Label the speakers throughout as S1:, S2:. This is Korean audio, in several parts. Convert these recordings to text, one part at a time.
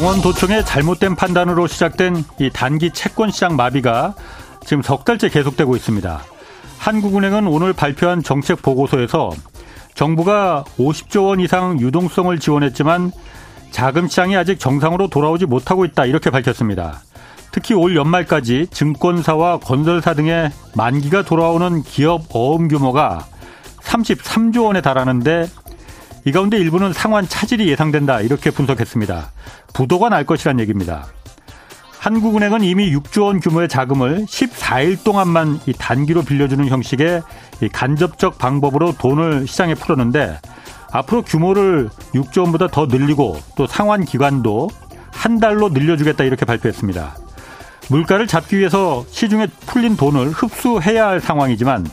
S1: 강원도청의 잘못된 판단으로 시작된 이 단기 채권 시장 마비가 지금 석 달째 계속되고 있습니다. 한국은행은 오늘 발표한 정책 보고서에서 정부가 50조 원 이상 유동성을 지원했지만 자금 시장이 아직 정상으로 돌아오지 못하고 있다 이렇게 밝혔습니다. 특히 올 연말까지 증권사와 건설사 등의 만기가 돌아오는 기업 어음 규모가 33조 원에 달하는데 이 가운데 일부는 상환 차질이 예상된다 이렇게 분석했습니다. 부도가 날 것이란 얘기입니다. 한국은행은 이미 6조 원 규모의 자금을 14일 동안만 이 단기로 빌려주는 형식의 이 간접적 방법으로 돈을 시장에 풀었는데 앞으로 규모를 6조 원보다 더 늘리고 또 상환 기간도 한 달로 늘려주겠다 이렇게 발표했습니다. 물가를 잡기 위해서 시중에 풀린 돈을 흡수해야 할 상황이지만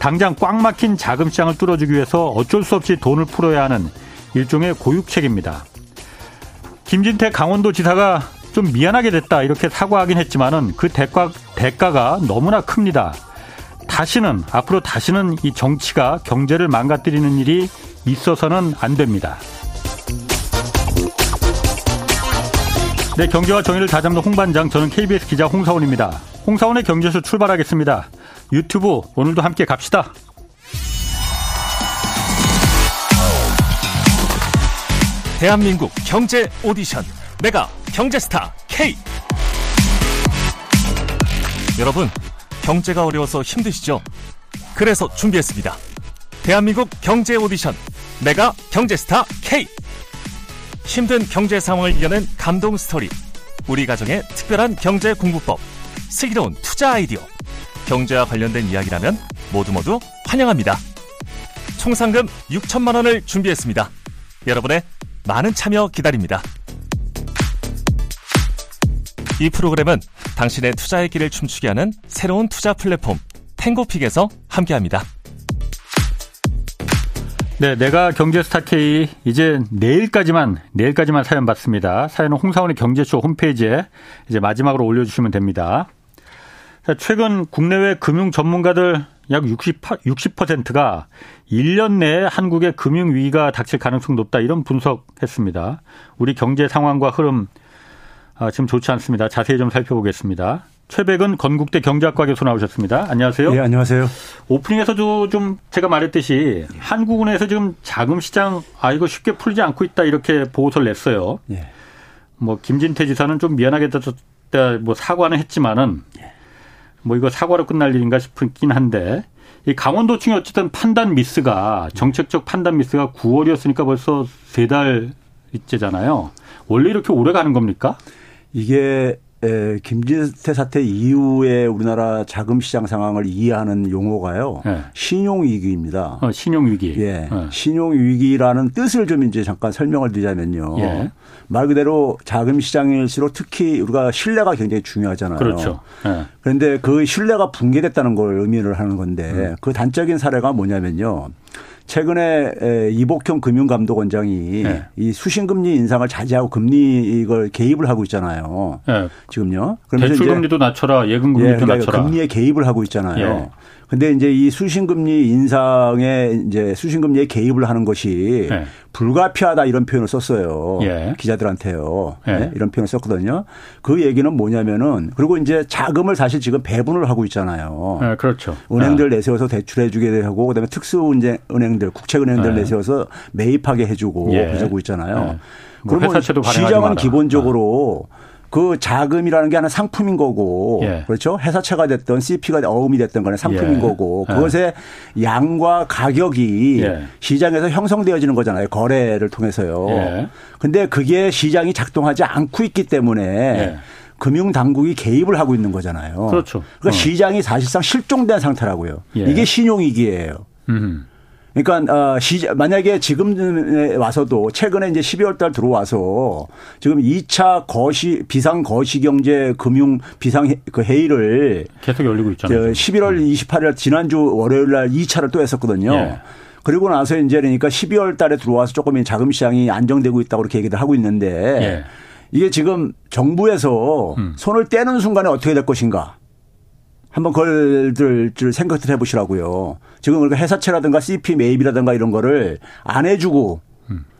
S1: 당장 꽉 막힌 자금 시장을 뚫어주기 위해서 어쩔 수 없이 돈을 풀어야 하는 일종의 고육책입니다. 김진태 강원도지사가 좀 미안하게 됐다 이렇게 사과하긴 했지만은 그 대가 대가가 너무나 큽니다. 다시는 앞으로 다시는 이 정치가 경제를 망가뜨리는 일이 있어서는 안 됩니다. 네, 경제와 정의를 다잡는 홍반장 저는 KBS 기자 홍사원입니다. 홍사원의 경제쇼 출발하겠습니다. 유튜브 오늘도 함께 갑시다.
S2: 대한민국 경제 오디션 내가 경제스타 K 여러분 경제가 어려워서 힘드시죠? 그래서 준비했습니다. 대한민국 경제 오디션 내가 경제스타 K 힘든 경제 상황을 이겨낸 감동 스토리 우리 가정의 특별한 경제 공부법 슬기로운 투자 아이디어 경제와 관련된 이야기라면 모두 모두 환영합니다. 총 상금 6천만 원을 준비했습니다. 여러분의 많은 참여 기다립니다. 이 프로그램은 당신의 투자의 길을 춤추게 하는 새로운 투자 플랫폼 탱고픽에서 함께합니다.
S1: 네, 내가 경제스타 K 이제 내일까지만 내일까지만 사연 받습니다. 사연은 홍사원의 경제쇼 홈페이지에 이제 마지막으로 올려주시면 됩니다. 자, 최근 국내외 금융 전문가들 약 60, 60%가 1년 내에 한국의 금융 위기가 닥칠 가능성이 높다 이런 분석했습니다. 우리 경제 상황과 흐름 아, 지금 좋지 않습니다. 자세히 좀 살펴보겠습니다. 최백은 건국대 경제학과 교수 나오셨습니다. 안녕하세요.
S3: 네, 안녕하세요.
S1: 오프닝에서도 좀 제가 말했듯이 네. 한국은행에서 지금 자금 시장 아 이거 쉽게 풀지 않고 있다 이렇게 보고서를 냈어요. 네. 뭐 김진태 지사는 좀 미안하게 뭐 사과는 했지만은 뭐 이거 사과로 끝날 일인가 싶긴 한데 이 강원도청이 어쨌든 판단 미스가 정책적 판단 미스가 9월이었으니까 벌써 세 달째잖아요. 원래 이렇게 오래 가는 겁니까?
S3: 이게 에, 김진태 사태 이후에 우리나라 자금 시장 상황을 이해하는 용어가요. 네. 신용 위기입니다.
S1: 어, 신용 위기.
S3: 예. 네. 신용 위기라는 뜻을 좀 이제 잠깐 설명을 드리자면요. 예. 말 그대로 자금 시장일수록 특히 우리가 신뢰가 굉장히 중요하잖아요.
S1: 그렇죠.
S3: 예. 그런데 그 신뢰가 붕괴됐다는 걸 의미를 하는 건데 음. 그 단적인 사례가 뭐냐면요. 최근에 이복형 금융감독원장이 네. 이 수신금리 인상을 자제하고 금리 이걸 개입을 하고 있잖아요. 네. 지금요.
S1: 대출금리도 낮춰라, 예금금리도 예, 그러니까 낮춰라.
S3: 금리에 개입을 하고 있잖아요. 예. 근데 이제 이 수신금리 인상에 이제 수신금리에 개입을 하는 것이 네. 불가피하다 이런 표현을 썼어요. 예. 기자들한테요. 예. 네? 이런 표현을 썼거든요. 그 얘기는 뭐냐면은 그리고 이제 자금을 사실 지금 배분을 하고 있잖아요.
S1: 네, 그렇죠.
S3: 은행들 내세워서 대출해 주게 하고 그다음에 특수 은행들 국책은행들 내세워서 매입하게 해 주고 예. 그러고 있잖아요.
S1: 뭐 그러면
S3: 시장은 기본적으로 아. 그 자금이라는 게 하나 상품인 거고 예. 그렇죠 회사채가 됐던 CP가 어음이 됐던 거는 상품인 예. 거고 예. 그것의 양과 가격이 예. 시장에서 형성되어지는 거잖아요 거래를 통해서요. 예. 근데 그게 시장이 작동하지 않고 있기 때문에 예. 금융 당국이 개입을 하고 있는 거잖아요.
S1: 그렇죠.
S3: 그러니까 어. 시장이 사실상 실종된 상태라고요. 이게 신용 위기예요. 음. 그러니까 어 시, 만약에 지금 와서도 최근에 이제 12월 달 들어와서 지금 2차 거시 비상 거시 경제 금융 비상 그 회의를
S1: 계속 열리고 있잖아요.
S3: 11월 28일 음. 지난주 월요일 날 2차를 또 했었거든요. 예. 그리고 나서 이제 그러니까 12월 달에 들어와서 조금 자금 시장이 안정되고 있다고 그렇게 얘기를 하고 있는데 예. 이게 지금 정부에서 음. 손을 떼는 순간에 어떻게 될 것인가? 한번 그걸 생각들 해보시라고요. 지금 우리가 회사채라든가 CP 매입이라든가 이런 거를 안 해주고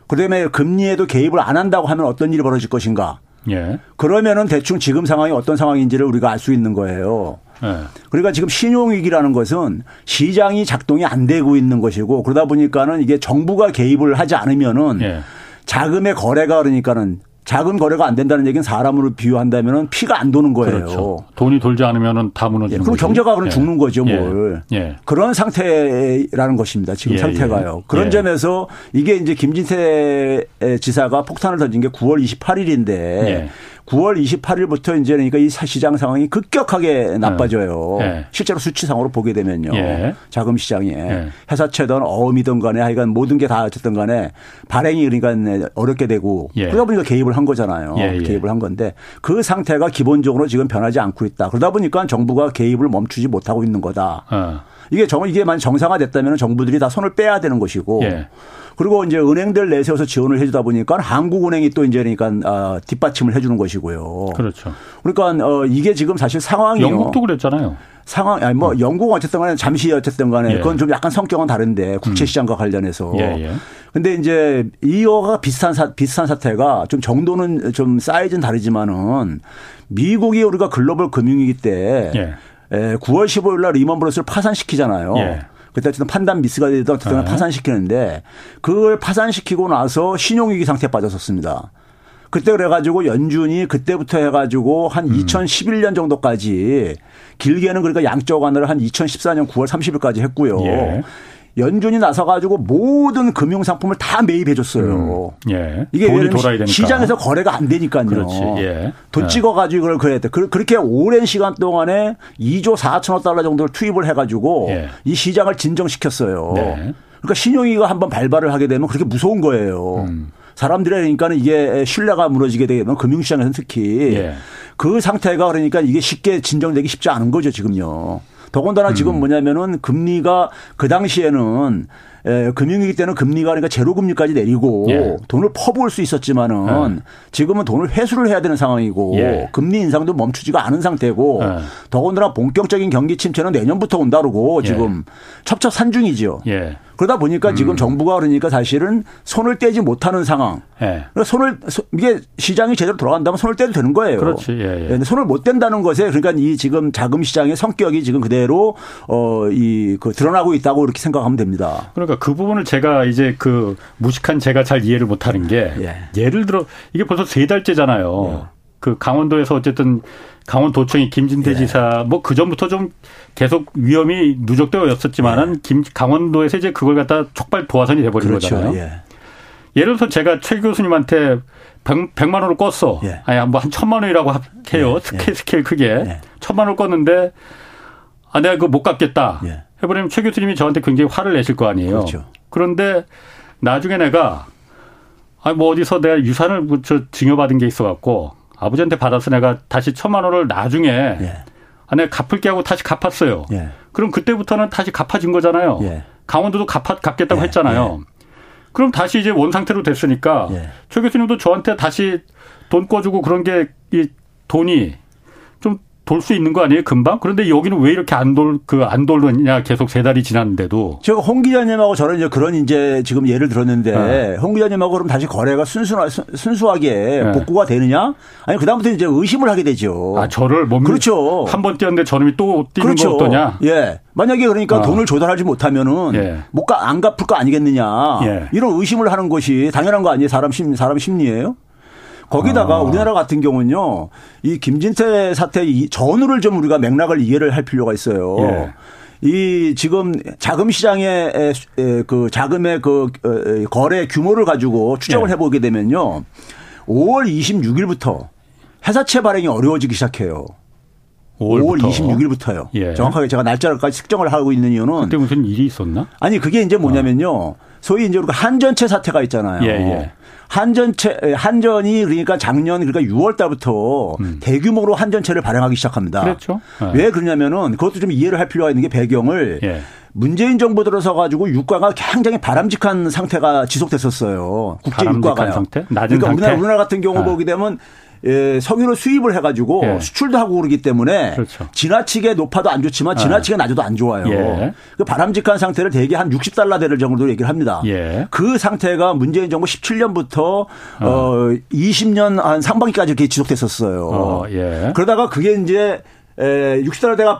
S3: 그다음에 금리에도 개입을 안 한다고 하면 어떤 일이 벌어질 것인가? 예. 그러면은 대충 지금 상황이 어떤 상황인지를 우리가 알 수 있는 거예요. 예. 그러니까 지금 신용위기라는 것은 시장이 작동이 안 되고 있는 것이고 그러다 보니까는 이게 정부가 개입을 하지 않으면은 예. 자금의 거래가 그러니까는 자금 거래가 안 된다는 얘기는 사람으로 비유한다면 피가 안 도는 거예요. 그렇죠.
S1: 돈이 돌지 않으면 다 무너지는
S3: 예, 그럼 경제가 그럼 예. 죽는 거죠, 예. 뭘. 예. 그런 상태라는 것입니다. 지금 예, 상태가요. 예. 그런 점에서 이게 이제 김진태 지사가 폭탄을 던진 게 9월 28일인데 9월 28일부터 이제 그러니까 이 시장 상황이 급격하게 나빠져요. 네. 실제로 수치상으로 보게 되면요. 예. 자금 시장에 예. 회사채든 어음이든 간에 하여간 모든 게 다 어쨌든 간에 발행이 그러니까 어렵게 되고 예. 그러다 보니까 개입을 한 거잖아요. 예, 예. 개입을 한 건데 그 상태가 기본적으로 지금 변하지 않고 있다. 그러다 보니까 정부가 개입을 멈추지 못하고 있는 거다. 어. 이게 정 이게 만약 정상화됐다면 정부들이 다 손을 빼야 되는 것이고 예. 그리고 이제 은행들 내세워서 지원을 해주다 보니까 한국은행이 또 이제 그러니까 어, 뒷받침을 해주는 것이고요.
S1: 그렇죠.
S3: 그러니까 어, 이게 지금 사실 상황이
S1: 영국도 그랬잖아요.
S3: 상황 아니 뭐 음. 영국 어쨌든 간에 잠시 어쨌든 간에 예. 그건 좀 약간 성격은 다른데 국채 음. 시장과 관련해서. 예, 예. 근데 이제 이어가 비슷한 사 비슷한 사태가 좀 정도는 좀 사이즈는 다르지만은 미국이 우리가 글로벌 금융위기 때 예. 9월 15일 날 리먼 브러스를 파산시키잖아요. 예. 그때 어쨌든 판단 미스가 되던 어쨌든 네. 파산시키는데 그걸 파산시키고 나서 신용위기 상태에 빠졌었습니다. 그때 그래가지고 연준이 그때부터 해가지고 한 음. 2011년 정도까지 길게는 그러니까 양적 완화를 한 2014년 9월 30일까지 했고요. 예. 연준이 나서가지고 모든 금융 상품을 다 매입해 줬어요. 음. 예. 이게 돈이 돌아야 되니까. 시장에서 거래가 안 되니까요. 그렇지. 예. 돈 예. 찍어가지고 그걸 그랬대. 그렇게 오랜 시간 동안에 2조 4천억 달러 정도를 투입을 해가지고 예. 이 시장을 진정시켰어요. 네. 그러니까 신용위가 한번 발발을 하게 되면 그렇게 무서운 거예요. 음. 사람들의 그러니까는 이게 신뢰가 무너지게 되면 금융시장에서는 특히 예. 그 상태가 그러니까 이게 쉽게 진정되기 쉽지 않은 거죠 지금요. 더군다나 지금 음. 뭐냐면은 금리가 그 당시에는 에, 금융위기 때는 금리가 그러니까 제로 금리까지 내리고 예. 돈을 퍼부을 수 있었지만은 예. 지금은 돈을 회수를 해야 되는 상황이고 예. 금리 인상도 멈추지가 않은 상태고 예. 더군다나 본격적인 경기 침체는 내년부터 온다고 지금 예. 첩첩산중이지요. 예. 그러다 보니까 음. 지금 정부가 그러니까 사실은 손을 떼지 못하는 상황. 예. 그러니까 손을 이게 시장이 제대로 돌아간다면 손을 떼도 되는 거예요.
S1: 그렇지. 예,
S3: 예. 손을 못 뗀다는 것에 그러니까 이 지금 자금 시장의 성격이 지금 그대로 어이그 드러나고 있다고 이렇게 생각하면 됩니다.
S1: 그러니까 그 부분을 제가 이제 그 무식한 제가 잘 이해를 못하는 게 예. 를 들어 이게 벌써 세 달째잖아요. 예. 그 강원도에서 어쨌든 강원도청이 김진태 예. 지사 뭐 그 전부터 좀 계속 위험이 누적되어였었지만은 예. 김 강원도에서 이제 그걸 갖다 촉발 도화선이 돼버린 그렇죠. 거잖아요. 예. 예를 들어서 제가 최 교수님한테 100, 100만 원을 꿨어. 예. 아니 뭐 한 천만 원이라고 해요. 예. 스케일 예. 스케일 크게 예. 천만 원을 꿨는데 아 내가 그거 못 갚겠다. 해버리면 최 교수님이 저한테 굉장히 화를 내실 거 아니에요. 그렇죠. 그런데 나중에 내가 아 뭐 어디서 내가 유산을 뭐저 증여받은 게 있어 갖고 아버지한테 받아서 내가 다시 천만 원을 나중에 예. 아, 내가 갚을게 하고 다시 갚았어요. 예. 그럼 그때부터는 다시 갚아진 거잖아요. 예. 강원도도 갚아, 갚겠다고 예. 했잖아요. 예. 그럼 다시 이제 원 상태로 됐으니까 예. 최 교수님도 저한테 다시 돈 꿔주고 그런 게 이 돈이 돌 수 있는 거 아니에요? 금방? 그런데 여기는 왜 이렇게 안 돌, 그, 안 돌느냐 계속 세 달이 지났는데도.
S3: 제가 홍 기자님하고 저는 이제 그런 이제 지금 예를 들었는데 네. 홍 기자님하고 그럼 다시 거래가 순수하, 순수하게 네. 복구가 되느냐? 아니, 그다음부터 이제 의심을 하게 되죠.
S1: 아, 저를 못
S3: 그렇죠.
S1: 한 번 뛰었는데 저놈이 또 뛰는 그렇죠. 거 어떠냐?
S3: 예. 만약에 그러니까 어. 돈을 조달하지 못하면은 예. 못가 안 갚을 거 아니겠느냐. 예. 이런 의심을 하는 것이 당연한 거 아니에요? 사람 심, 사람 심리예요? 거기다가 아. 우리나라 같은 경우는요, 이 김진태 사태 전후를 좀 우리가 맥락을 이해를 할 필요가 있어요. 예. 이 지금 자금 시장의 그 자금의 그 어, 거래 규모를 가지고 추정을 예. 해보게 되면요, 5월 26일부터 회사채 발행이 어려워지기 시작해요. 5월부터. 5월 26일부터요. 예. 정확하게 제가 날짜까지 측정을 하고 있는 이유는
S1: 그때 무슨 일이 있었나?
S3: 아니 그게 이제 뭐냐면요. 어. 소위 이제 우리가 한전채 사태가 있잖아요. 예, 예. 한전채 한전이 그러니까 작년 그러니까 6월 달부터 음. 대규모로 한전채를 발행하기 시작합니다.
S1: 그렇죠.
S3: 네. 왜 그러냐면은 그것도 좀 이해를 할 필요가 있는 게 배경을 예. 문재인 정부 들어서 가지고 유가가 굉장히 바람직한 상태가 지속됐었어요. 국제 유가가요.
S1: 상태?
S3: 그러니까 상태? 우리나라, 우리나라 같은 경우 아. 보게 되면 예, 석유를 수입을 해가지고 예. 수출도 하고 그러기 때문에 그렇죠. 지나치게 높아도 안 좋지만 지나치게 낮아도 안 좋아요. 예. 그 바람직한 상태를 대개 한 60달러대를 정도 얘기를 합니다. 예. 그 상태가 문재인 정부 17년부터 어, 어 20년 한 상반기까지 이렇게 지속됐었어요. 어, 예. 그러다가 그게 이제 에, 60달러대가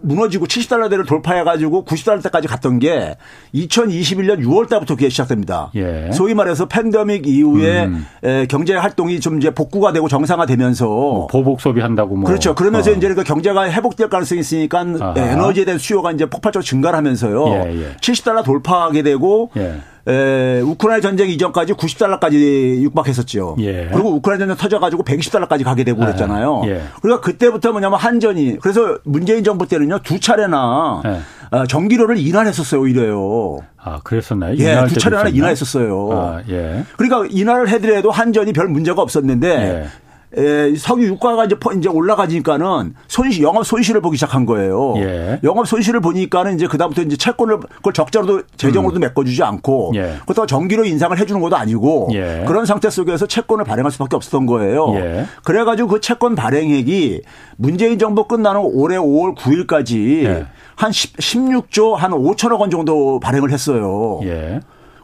S3: 무너지고 70달러대를 돌파해가지고 90달러대까지 갔던 게 2021년 6월달부터 그게 시작됩니다. 예. 소위 말해서 팬데믹 이후에 음. 에, 경제 활동이 좀 이제 복구가 되고 정상화되면서 뭐
S1: 보복 소비한다고 뭐
S3: 그렇죠. 그러면서 어. 이제 그 경제가 회복될 가능성이 있으니까 아하. 에너지에 대한 수요가 이제 폭발적으로 증가를 하면서요. 예, 예. 70달러 돌파하게 되고 예. 에, 우크라이나 전쟁 이전까지 90달러까지 육박했었죠. 예. 그리고 우크라이나 전쟁 터져가지고 120달러까지 가게 되고 그랬잖아요. 예. 그러니까 그때부터 뭐냐면 한전이 그래서 문재인 정부 때는요 두 차례나 예. 어, 전기료를 인하했었어요 오히려요.
S1: 아 그랬었나요?
S3: 예, 두 차례나 인하했었어요. 아, 예. 그러니까 인하를 해드려도 한전이 별 문제가 없었는데 예. 에, 석유 유가가 이제 이제 올라가니까는 손실 영업 손실을 보기 시작한 거예요. 예. 영업 손실을 보니까는 이제 그다음부터 이제 채권을 그걸 적자로도 재정으로도 음. 메꿔주지 않고 예. 그렇다고 정기로 인상을 해주는 것도 아니고 예. 그런 상태 속에서 채권을 발행할 수밖에 없었던 거예요. 예. 그래가지고 그 채권 발행액이 문재인 정부 끝나는 올해 5월 9일까지 예. 한 10, 16조 한 5천억 원 정도 발행을 했어요.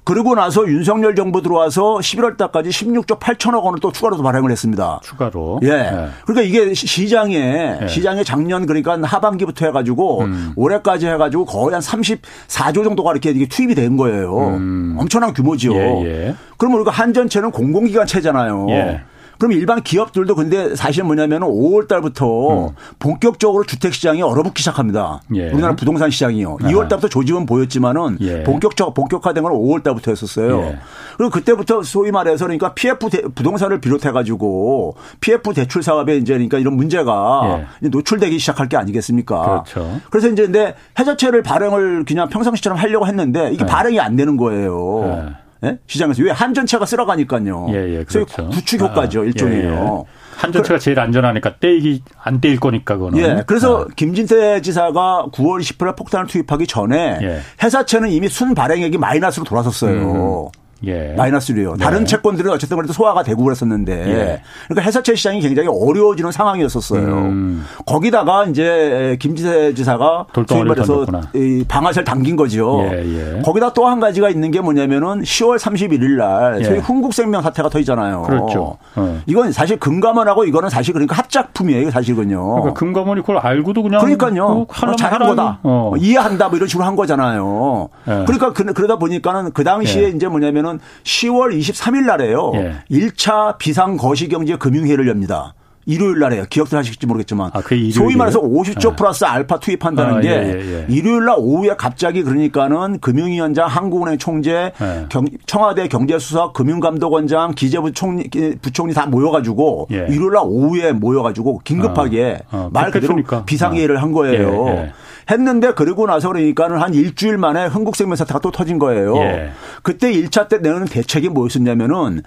S3: 예. 그리고 나서 윤석열 정부 들어와서 11월 달까지 16조 8천억 원을 또 추가로 발행을 했습니다.
S1: 추가로.
S3: 예. 네. 그러니까 이게 시장에 네. 시장에 작년 그러니까 하반기부터 해가지고 음. 올해까지 해가지고 거의 한 34조 정도가 이렇게 이게 투입이 된 거예요. 음. 엄청난 규모죠. 예, 예. 그러면 우리가 한 전체는 공공기관체잖아요. 예. 그럼 일반 기업들도 근데 사실 뭐냐면 5월 달부터 음. 본격적으로 주택 시장이 얼어붙기 시작합니다. 예. 우리나라 부동산 시장이요. 아. 2월 달부터 조짐은 보였지만은 예. 본격적 본격화된 건 5월 달부터 했었어요. 예. 그리고 그때부터 소위 말해서 그러니까 PF 대, 부동산을 비롯해 가지고 PF 대출 사업에 이제 그러니까 이런 문제가 예. 노출되기 시작할 게 아니겠습니까? 그렇죠. 그래서 이제 근데 해저체를 발행을 그냥 평상시처럼 하려고 했는데 이게 예. 발행이 안 되는 거예요. 예. 예? 시장에서 왜 한전차가 쓸어가니까요. 예, 예, 그렇죠. 구축 효과죠 아, 일종이에요. 예, 예.
S1: 한전차가 제일 안전하니까 떼이기 안 떼일 거니까 그거는.
S3: 예. 그래서 아. 김진태 지사가 9월 10일에 폭탄을 투입하기 전에 예. 회사채는 이미 순 발행액이 마이너스로 돌아섰어요. 음. 예. 마이너스로요. 네. 다른 채권들은 어쨌든 그래도 소화가 되고 그랬었는데 예. 그러니까 회사채 시장이 굉장히 어려워지는 상황이었었어요. 음. 거기다가 이제 김지세 지사가 소위 말해서 이 방아쇠를 당긴 거죠. 예, 예. 거기다 또 한 가지가 있는 게 뭐냐면은 10월 31일 날 소위 예. 흥국생명 사태가 터지잖아요.
S1: 그렇죠.
S3: 어. 이건 사실 금감원하고 이거는 사실 그러니까 합작품이에요, 사실은요.
S1: 그러니까 금감원이 그걸 알고도 그냥
S3: 그러니까요. 어, 잘한 거다. 어. 이해한다 뭐 이런 식으로 한 거잖아요. 예. 그러니까 그, 러다 보니까는 그 당시에 예. 이제 뭐냐면 보면은 10월 23일 날에요. 예. 1차 비상 거시경제 금융회의를 엽니다. 일요일 날에요. 기억들 하실지 모르겠지만. 아, 그 소위 말해서 50조 예. 플러스 알파 투입한다는 아, 게 예, 예, 예, 일요일 날 오후에 갑자기 그러니까는 금융위원장, 한국은행 총재, 예. 경, 청와대 경제수석, 금융감독원장, 기재부 총리, 부총리 다 모여가지고 일요일 날 오후에 모여가지고 긴급하게 어, 어, 말 그대로 비상회의를 어. 한 거예요. 했는데 그러고 나서 그러니까는 한 일주일 만에 흥국생명 사태가 또 터진 거예요. 예. 그때 1차 때 내는 대책이 뭐였었냐면은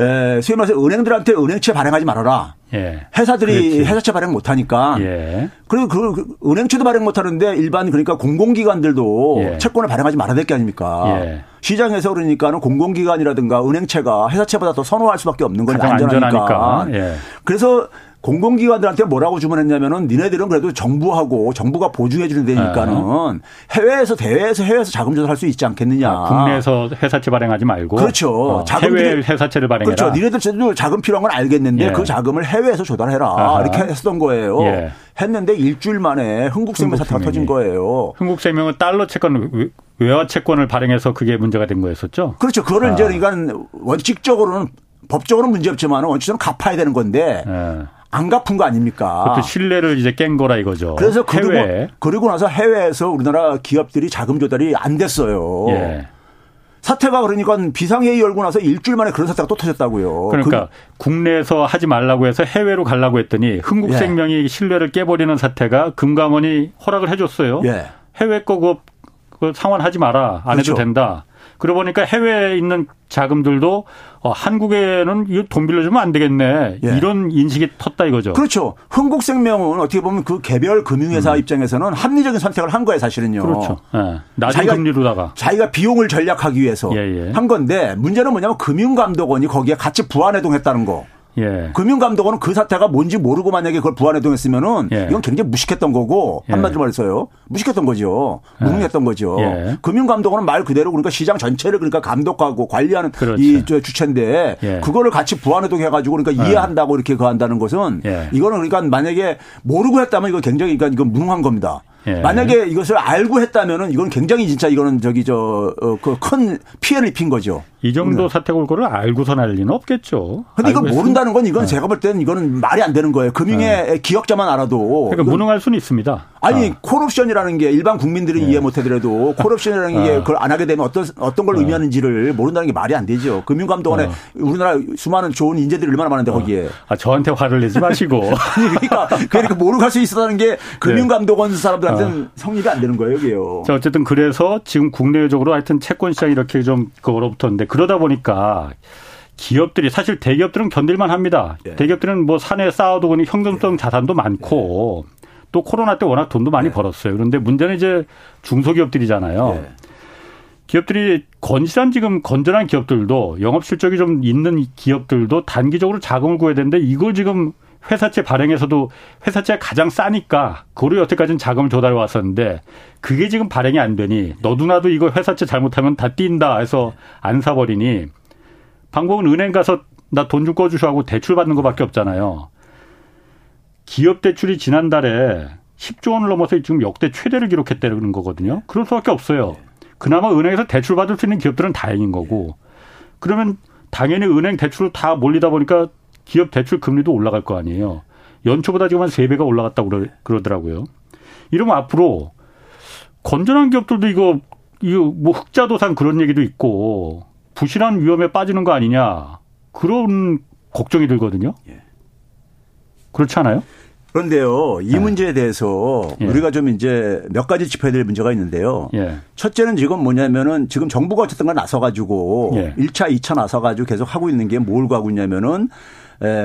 S3: 에, 소위 말해서 은행들한테 은행채 발행하지 말아라. 예. 회사들이 그렇지. 회사채 발행 못 하니까. 예. 그리고 그, 그 은행채도 발행 못 하는데 일반 그러니까 공공기관들도 예. 채권을 발행하지 말아야 될 게 아닙니까? 예. 시장에서 그러니까는 공공기관이라든가 은행채가 회사채보다 더 선호할 수밖에 없는 건 안전하니까. 안전하니까. 예. 그래서 공공기관들한테 뭐라고 주문했냐면은 니네들은 그래도 정부하고 정부가 보증해 주는 데니까는 네. 해외에서 대회에서 해외에서 자금 조달할 수 있지 않겠느냐. 아,
S1: 국내에서 회사채 발행하지 말고.
S3: 그렇죠.
S1: 어, 해외 회사채를 발행해라.
S3: 그렇죠. 니네들 자금 필요한 건 알겠는데 예. 그 자금을 해외에서 조달해라. 아하. 이렇게 했었던 거예요. 예. 했는데 일주일 만에 흥국생명 사태가 터진 거예요.
S1: 흥국생명은 달러 채권 외화 채권을 발행해서 그게 문제가 된 거였었죠.
S3: 그렇죠. 그거를 아. 이제 그러니까 원칙적으로는 법적으로는 문제 없지만 원칙적으로 갚아야 되는 건데 예. 안 갚은 거 아닙니까?
S1: 그것도 신뢰를 이제 깬 거라 이거죠.
S3: 그래서 그리고, 해외. 그리고 나서 해외에서 우리나라 기업들이 자금 조달이 안 됐어요. 예. 사태가 그러니까 비상회의 열고 나서 일주일 만에 그런 사태가 또 터졌다고요.
S1: 그러니까 그, 국내에서 하지 말라고 해서 해외로 가려고 했더니 흥국생명이 예. 신뢰를 깨버리는 사태가 금감원이 허락을 해줬어요. 예. 해외 거그 그 상환하지 마라. 안 그렇죠. 해도 된다. 그러고 보니까 해외에 있는 자금들도 어, 한국에는 이거 돈 빌려주면 안 되겠네. 예. 이런 인식이 텄다 이거죠.
S3: 그렇죠. 흥국생명은 어떻게 보면 그 개별 금융회사 음. 입장에서는 합리적인 선택을 한 거예요, 사실은요.
S1: 그렇죠. 예. 낮은 자기가, 금리로다가.
S3: 자기가 비용을 전략하기 위해서 예, 예. 한 건데 문제는 뭐냐면 금융감독원이 거기에 같이 부안해동했다는 거. 예. 금융감독원은 그 사태가 뭔지 모르고 만약에 그걸 부안해동했으면은 예. 이건 굉장히 무식했던 거고 예. 한마디로 말해서요. 무식했던 거죠. 예. 무능했던 거죠. 예. 금융감독원은 말 그대로 그러니까 시장 전체를 그러니까 감독하고 관리하는 그렇죠. 이 주체인데 예. 그거를 같이 부안해동해가지고 그러니까 이해한다고 이렇게 그 한다는 것은 이거는 그러니까 만약에 모르고 했다면 이거 굉장히 그러니까 이건 무능한 겁니다. 예. 만약에 이것을 알고 했다면은 이건 굉장히 진짜 이거는 저기 저 그큰 어, 피해를 입힌 거죠.
S1: 이 정도 사태가 올 거를 알고서 날 리는 없겠죠.
S3: 근데 이건 모른다는 건 이건 네. 제가 볼 때는 이거는 말이 안 되는 거예요. 금융의 네. 기억자만 알아도.
S1: 그러니까 무능할 수는 있습니다.
S3: 아니 어. 콜옵션이라는 게 일반 국민들은 네. 이해 못 하더라도 콜옵션이라는 게 어. 그걸 안 하게 되면 어떤 어떤 걸 어. 의미하는지를 모른다는 게 말이 안 되죠. 금융감독원에 어. 우리나라 수많은 좋은 인재들이 얼마나 많은데 어. 거기에.
S1: 아 저한테 화를 내지 마시고.
S3: 그러니까 그러니까 모르고 갈수 있었다는 게 네. 금융감독원 사람들한테는 성립이 안 되는 거예요, 이게요.
S1: 자 어쨌든 그래서 지금 국내적으로 하여튼 채권 시장이 이렇게 좀 얼어붙었는데 그러다 보니까 기업들이 사실 대기업들은 견딜만 합니다. 예. 대기업들은 뭐 산에 쌓아두고 현금성 예. 자산도 많고 예. 또 코로나 때 워낙 돈도 많이 예. 벌었어요. 그런데 문제는 이제 중소기업들이잖아요. 예. 기업들이 건실한 지금 건전한 기업들도 영업 실적이 좀 있는 기업들도 단기적으로 자금을 구해야 되는데 이걸 지금 회사채 발행에서도 회사채가 가장 싸니까 그로 여태까지는 자금을 조달해 왔었는데 그게 지금 발행이 안 되니 너도나도 이거 회사채 잘못하면 다 뛴다 해서 안 사버리니 방법은 은행 가서 나 돈 좀 꺼주셔 하고 대출 받는 것밖에 없잖아요. 기업 대출이 지난달에 10조 원을 넘어서 지금 역대 최대를 기록했다는 거거든요. 그럴 수밖에 없어요. 그나마 은행에서 대출 받을 수 있는 기업들은 다행인 거고. 그러면 당연히 은행 대출을 다 몰리다 보니까 기업 대출 금리도 올라갈 거 아니에요. 연초보다 지금 한 세배가 올라갔다고 그러더라고요. 이러면 앞으로 건전한 기업들도 이거, 이거 뭐 흑자도상 그런 얘기도 있고 부실한 위험에 빠지는 거 아니냐. 그런 걱정이 들거든요. 예. 그렇지 않아요?
S3: 그런데요, 이 네. 문제에 대해서 예. 우리가 좀 이제 몇 가지 짚어야 될 문제가 있는데요. 예. 첫째는 지금 뭐냐면은 지금 정부가 어쨌든 간 나서 가지고 예. 1차, 2차 나서 가지고 계속 하고 있는 게뭘 가고 있냐면은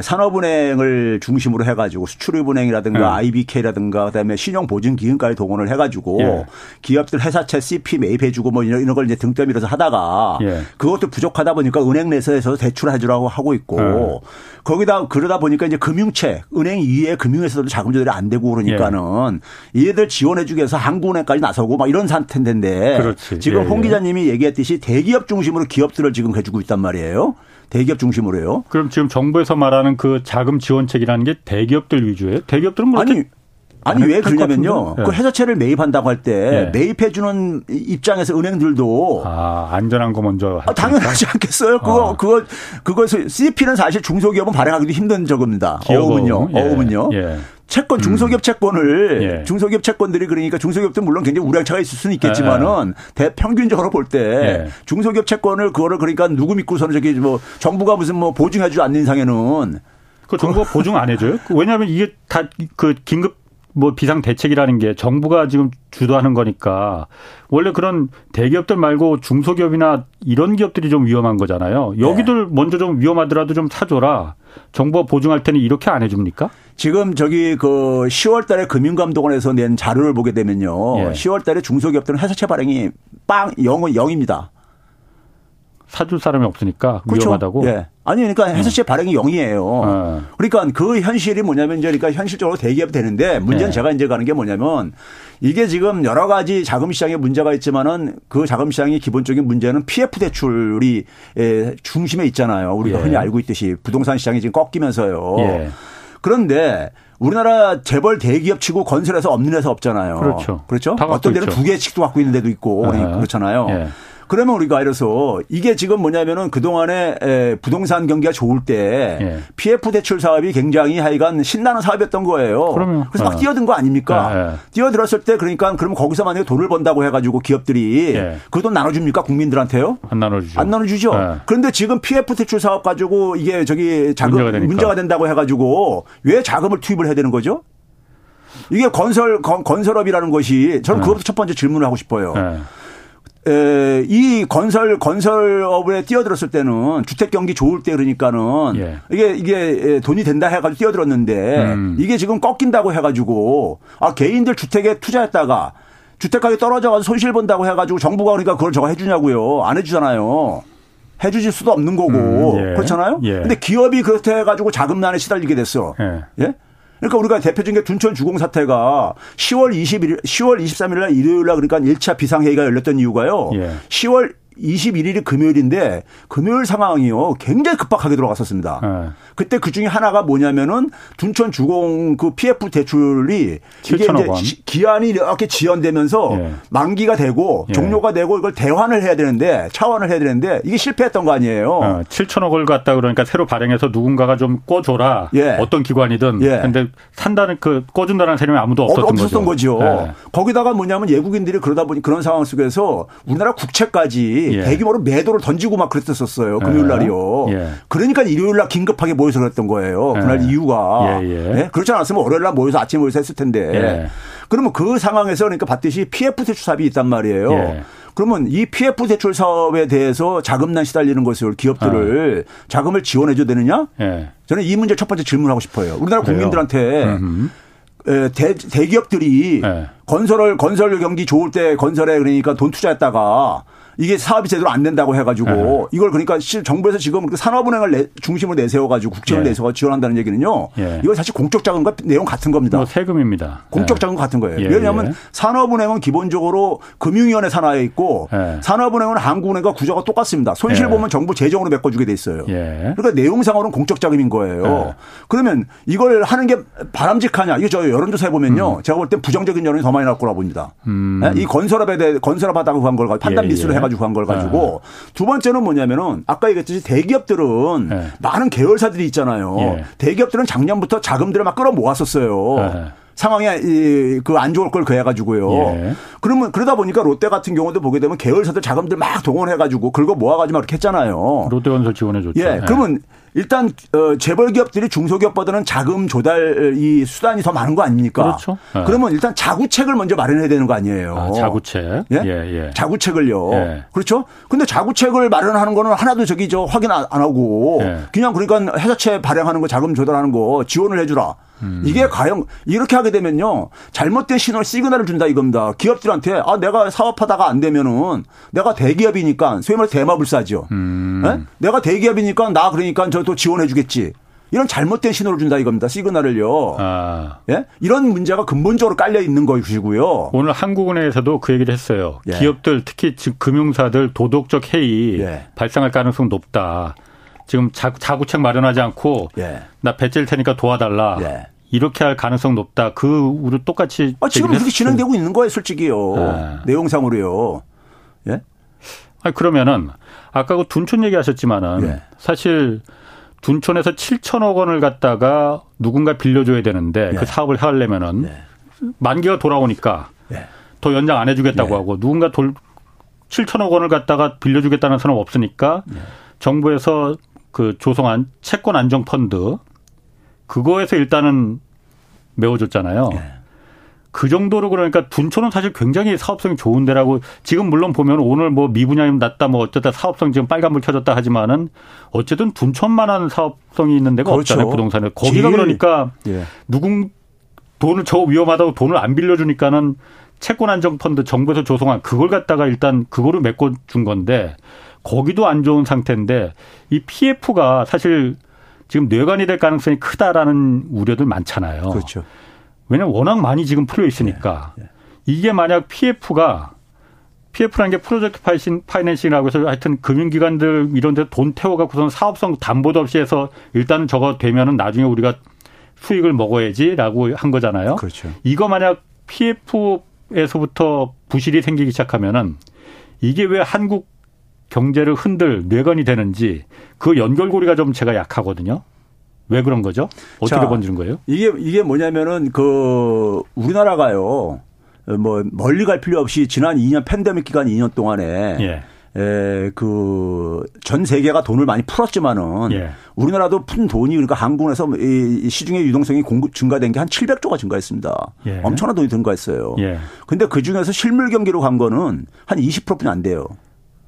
S3: 산업은행을 중심으로 해가지고 수출입은행이라든가 네. IBK라든가 그다음에 신용보증기금까지 동원을 해가지고 예. 기업들 회사채 CP 매입해주고 뭐 이런, 걸 이제 등대 밀어서 하다가 예. 그것도 부족하다 보니까 은행 내에서 대출해주라고 하고 있고 예. 거기다 그러다 보니까 이제 금융채 은행 이외에 금융에서도 자금 조달이 안 되고 그러니까는 예. 얘들 지원해주기 위해서 한국은행까지 나서고 막 이런 상태인데 그렇지. 지금 예, 홍 예. 기자님이 얘기했듯이 대기업 중심으로 기업들을 지금 해주고 있단 말이에요. 대기업 중심으로요.
S1: 그럼 지금 정부에서 말하는 그 자금 지원책이라는 게 대기업들 위주예요? 대기업들은 뭐
S3: 아니 아니 왜 그러냐면요. 네. 그 회사채를 매입한다고 할때 네. 매입해 주는 입장에서 은행들도
S1: 아 안전한 거 먼저
S3: 아, 당연하지 않겠어요. 그거 아. 그거 그거 CP는 사실 중소기업은 발행하기도 힘든 적입니다. 어음은요. 예. 어음은요. 예. 채권 중소기업 음. 채권을 예. 중소기업 채권들이 그러니까 중소기업도 물론 굉장히 우량차가 있을 수는 있겠지만은 예. 대평균적으로 볼때 예. 중소기업 채권을 그거를 그러니까 누구 믿고서는 저기 뭐 정부가 무슨 뭐 보증해주지 않는 이상에는
S1: 그 정부가 보증 안 해줘요? 그 왜냐하면 이게 다 그 긴급 뭐 비상 대책이라는 게 정부가 지금 주도하는 거니까 원래 그런 대기업들 말고 중소기업이나 이런 기업들이 좀 위험한 거잖아요. 여기들 네. 먼저 좀 위험하더라도 좀 사줘라. 정부가 보증할 테니 이렇게 안 해줍니까?
S3: 지금 저기 그 10월 달에 금융감독원에서 낸 자료를 보게 되면요. 예. 10월 달에 중소기업들은 회사채 발행이 빵, 0은 0입니다.
S1: 사줄 사람이 없으니까 그렇죠. 위험하다고. 예.
S3: 아니 그러니까 해서씨 음. 발행이 0이에요. 어. 그러니까 그 현실이 뭐냐면 이제 그러니까 현실적으로 대기업 되는데 문제는 네. 제가 이제 가는 게 뭐냐면 이게 지금 여러 가지 자금 시장에 문제가 있지만은 그 자금 시장의 기본적인 문제는 PF 대출이 중심에 있잖아요. 우리가 예. 흔히 알고 있듯이 부동산 시장이 지금 꺾이면서요. 예. 그런데 우리나라 재벌 대기업 치고 건설해서 없는 회사 없잖아요. 그렇죠. 그렇죠? 어떤 데는 두 개씩도 갖고 있는 데도 있고 네. 그렇잖아요. 예. 그러면 우리가 이래서 이게 지금 뭐냐면은 그동안에 부동산 경기가 좋을 때 예. PF 대출 사업이 굉장히 하여간 신나는 사업이었던 거예요. 그러면. 그래서 막 어. 뛰어든 거 아닙니까? 예, 예. 뛰어들었을 때 그러니까 그럼 거기서 만약에 돈을 번다고 해가지고 기업들이 예. 그돈 나눠줍니까 국민들한테요?
S1: 안 나눠주죠.
S3: 안 나눠주죠. 예. 그런데 지금 PF 대출 사업 가지고 이게 저기 자금 문제가, 문제가 된다고 해가지고 왜 자금을 투입을 해야 되는 거죠? 이게 건설 건 설업이라는 것이 저는 예. 그것부터 첫 번째 질문을 하고 싶어요. 에, 이 건설 건설업에 뛰어들었을 때는 주택 경기 좋을 때 그러니까는 예. 이게 이게 돈이 된다 해가지고 뛰어들었는데 음. 이게 지금 꺾인다고 해가지고 아 개인들 주택에 투자했다가 주택 가격이 떨어져가지고 손실 본다고 해가지고 정부가 그러니까 그걸 저거 해주냐고요 안 해주잖아요. 해주실 수도 없는 거고 음, 예. 그렇잖아요. 예. 근데 기업이 그렇게 해가지고 자금난에 시달리게 됐어. 예. 예? 그러니까 우리가 대표적인 게 둔촌 주공 사태가 10월 21일, 10월 23일 날 일요일 날 그러니까 1차 비상회의가 열렸던 이유가요. 예. 10월 21일이 금요일인데 금요일 상황이요 굉장히 급박하게 들어갔었습니다. 네. 그때 그 중에 하나가 뭐냐면은 둔촌 주공 그 PF 대출이 이게 이제 원. 기한이 이렇게 지연되면서 예. 만기가 되고 예. 종료가 되고 이걸 대환을 해야 되는데 차환을 해야 되는데 이게 실패했던 거 아니에요. 어,
S1: 7천억 을 갖다 그러니까 새로 발행해서 누군가가 좀 꿔줘라. 예. 어떤 기관이든. 예. 근데 산다는 그 꿔준다는 사람이 아무도 없었던, 어,
S3: 없었던 거죠. 거죠. 예. 거기다가 뭐냐면 외국인들이 그러다 보니 그런 상황 속에서 우리나라 국채까지 예. 대규모로 매도를 던지고 막 그랬었어요. 금요일 날이요. 예. 그러니까 일요일 날 긴급하게 모여서 그랬던 거예요. 그날 예. 이유가. 예, 예. 네? 그렇지 않았으면 월요일 날 모여서 아침에 모여서 했을 텐데. 예. 그러면 그 상황에서 그러니까 봤듯이 PF 대출 사업이 있단 말이에요. 예. 그러면 이 PF 대출 사업에 대해서 자금난 시달리는 것을 기업들을 아. 자금을 지원해 줘야 되느냐? 저는 이 문제 첫 번째 질문하고 싶어요. 우리나라 그래요? 국민들한테 음흠. 대, 대기업들이 네. 건설을 건설 경기 좋을 때 건설에 그러니까 돈 투자했다가 이게 사업이 제대로 안 된다고 해가지고 네. 이걸 그러니까 정부에서 지금 그 산업은행을 내, 중심으로 내세워가지고 국채를 네. 내세워 지원한다는 얘기는요. 예. 이거 사실 공적 자금과 내용 같은 겁니다. 뭐
S1: 세금입니다.
S3: 공적 예. 자금 같은 거예요. 예. 왜냐하면 예. 산업은행은 기본적으로 금융위원회 산하에 있고 예. 산업은행은 한국은행과 구조가 똑같습니다. 손실 예. 보면 정부 재정으로 메꿔주게 돼 있어요. 그러니까 내용상으로는 공적 자금인 거예요. 그러면 이걸 하는 게 바람직하냐? 이게 저 여론조사해 보면요. 음. 제가 볼 때 부정적인 여론이 더 많이 나올 거라 봅니다. 음. 이 건설업에 대해 건설업 하다고 한 걸 판단 미수를 해가 가지고 한걸 가지고 네. 두 번째는 뭐냐면은 아까 얘기했듯이 대기업들은 네. 많은 계열사들이 있잖아요. 예. 대기업들은 작년부터 자금들을 막 끌어 모았었어요. 네. 상황이 그 안 좋을 걸 그래가지고요. 예. 그러면 그러다 보니까 롯데 같은 경우도 보게 되면 계열사들 자금들 막 동원해가지고 긁어 모아가지고 막 이렇게 했잖아요.
S1: 롯데건설 지원해줬죠.
S3: 예. 그러면 일단 어 재벌 기업들이 중소기업보다는 자금 조달 이 수단이 더 많은 거 아닙니까?
S1: 그렇죠.
S3: 네. 그러면 일단 자구책을 먼저 마련해야 되는 거 아니에요.
S1: 아, 자구책.
S3: 예? 예, 예. 자구책을요. 예. 그렇죠? 근데 자구책을 마련하는 거는 하나도 저기 저 확인 안 하고 예. 그냥 그러니까 회사채 발행하는 거 자금 조달하는 거 지원을 해 주라. 음. 이게 과연 이렇게 하게 되면요 잘못된 신호 시그널을 준다 이겁니다. 기업들한테 아 내가 사업하다가 안 되면은 내가 대기업이니까 소위 말해 대마불사죠. 음. 네? 내가 대기업이니까 나 그러니까 저 또 지원해주겠지. 이런 잘못된 신호를 준다 이겁니다. 시그널을요. 아. 예? 이런 문제가 근본적으로 깔려 있는 것이고요.
S1: 오늘 한국은행에서도 그 얘기를 했어요. 예. 기업들 특히 즉 금융사들 도덕적 해이 예. 발생할 가능성 높다. 지금 자 구책 마련하지 않고 예. 나 배째일 테니까 도와달라. 예. 이렇게 할 가능성 높다. 그 우리 똑같이
S3: 아, 지금 그렇게 진행되고 있는 거예요, 솔직히요. 네. 내용상으로요. 예?
S1: 아 그러면은 아까 그 둔촌 얘기하셨지만은 예. 사실 둔촌에서 7천억 원을 갖다가 누군가 빌려줘야 되는데 예. 그 사업을 하려면은 예. 만기가 돌아오니까 예. 더 연장 안 해주겠다고 예. 하고 누군가 돌 7천억 원을 갖다가 빌려주겠다는 사람 없으니까 정부에서 그 조성한 채권 안정 펀드 그거에서 일단은 메워줬잖아요. 네. 그 정도로 그러니까 둔촌은 사실 굉장히 사업성이 좋은 데라고 지금 물론 보면 오늘 뭐 미분양이 낮다 뭐 어쩌다 사업성 지금 빨간불 켜졌다 하지만은 어쨌든 둔촌만한 사업성이 있는 데가 그렇죠. 없잖아요 부동산에 거기가 그러니까 예. 누군 돈을 저 위험하다고 돈을 안 빌려주니까는 채권 안정 펀드 정부에서 조성한 그걸 갖다가 일단 그거를 메꿔 준 건데 거기도 안 좋은 상태인데 이 PF가 사실 지금 뇌관이 될 가능성이 크다라는 우려들 많잖아요.
S3: 그렇죠.
S1: 왜냐하면 워낙 많이 지금 풀려 있으니까 네, 네. 이게 만약 PF가 PF라는 게 프로젝트 파이낸싱이라고 해서 하여튼 금융기관들 이런 데 돈 태워갖고선 사업성 담보도 없이 해서 일단은 저거 되면은 나중에 우리가 수익을 먹어야지라고 한 거잖아요.
S3: 그렇죠.
S1: 이거 만약 PF에서부터 부실이 생기기 시작하면은 이게 왜 한국 경제를 흔들 뇌관이 되는지 그 연결고리가 좀 제가 약하거든요. 왜 그런 거죠? 어떻게 자, 번지는 거예요?
S3: 이게 이게 뭐냐면은 그 우리나라가요. 뭐 멀리 갈 필요 없이 지난 2년 팬데믹 기간 2년 동안에 예. 에, 그, 전 세계가 돈을 많이 풀었지만은 예. 우리나라도 푼 돈이 그러니까 한국에서 이 시중의 유동성이 공급 증가된 게 한 700조가 증가했습니다. 예. 엄청난 돈이 증가했어요. 예. 근데 그 중에서 실물 경기로 간 거는 한 20%뿐이 안 돼요.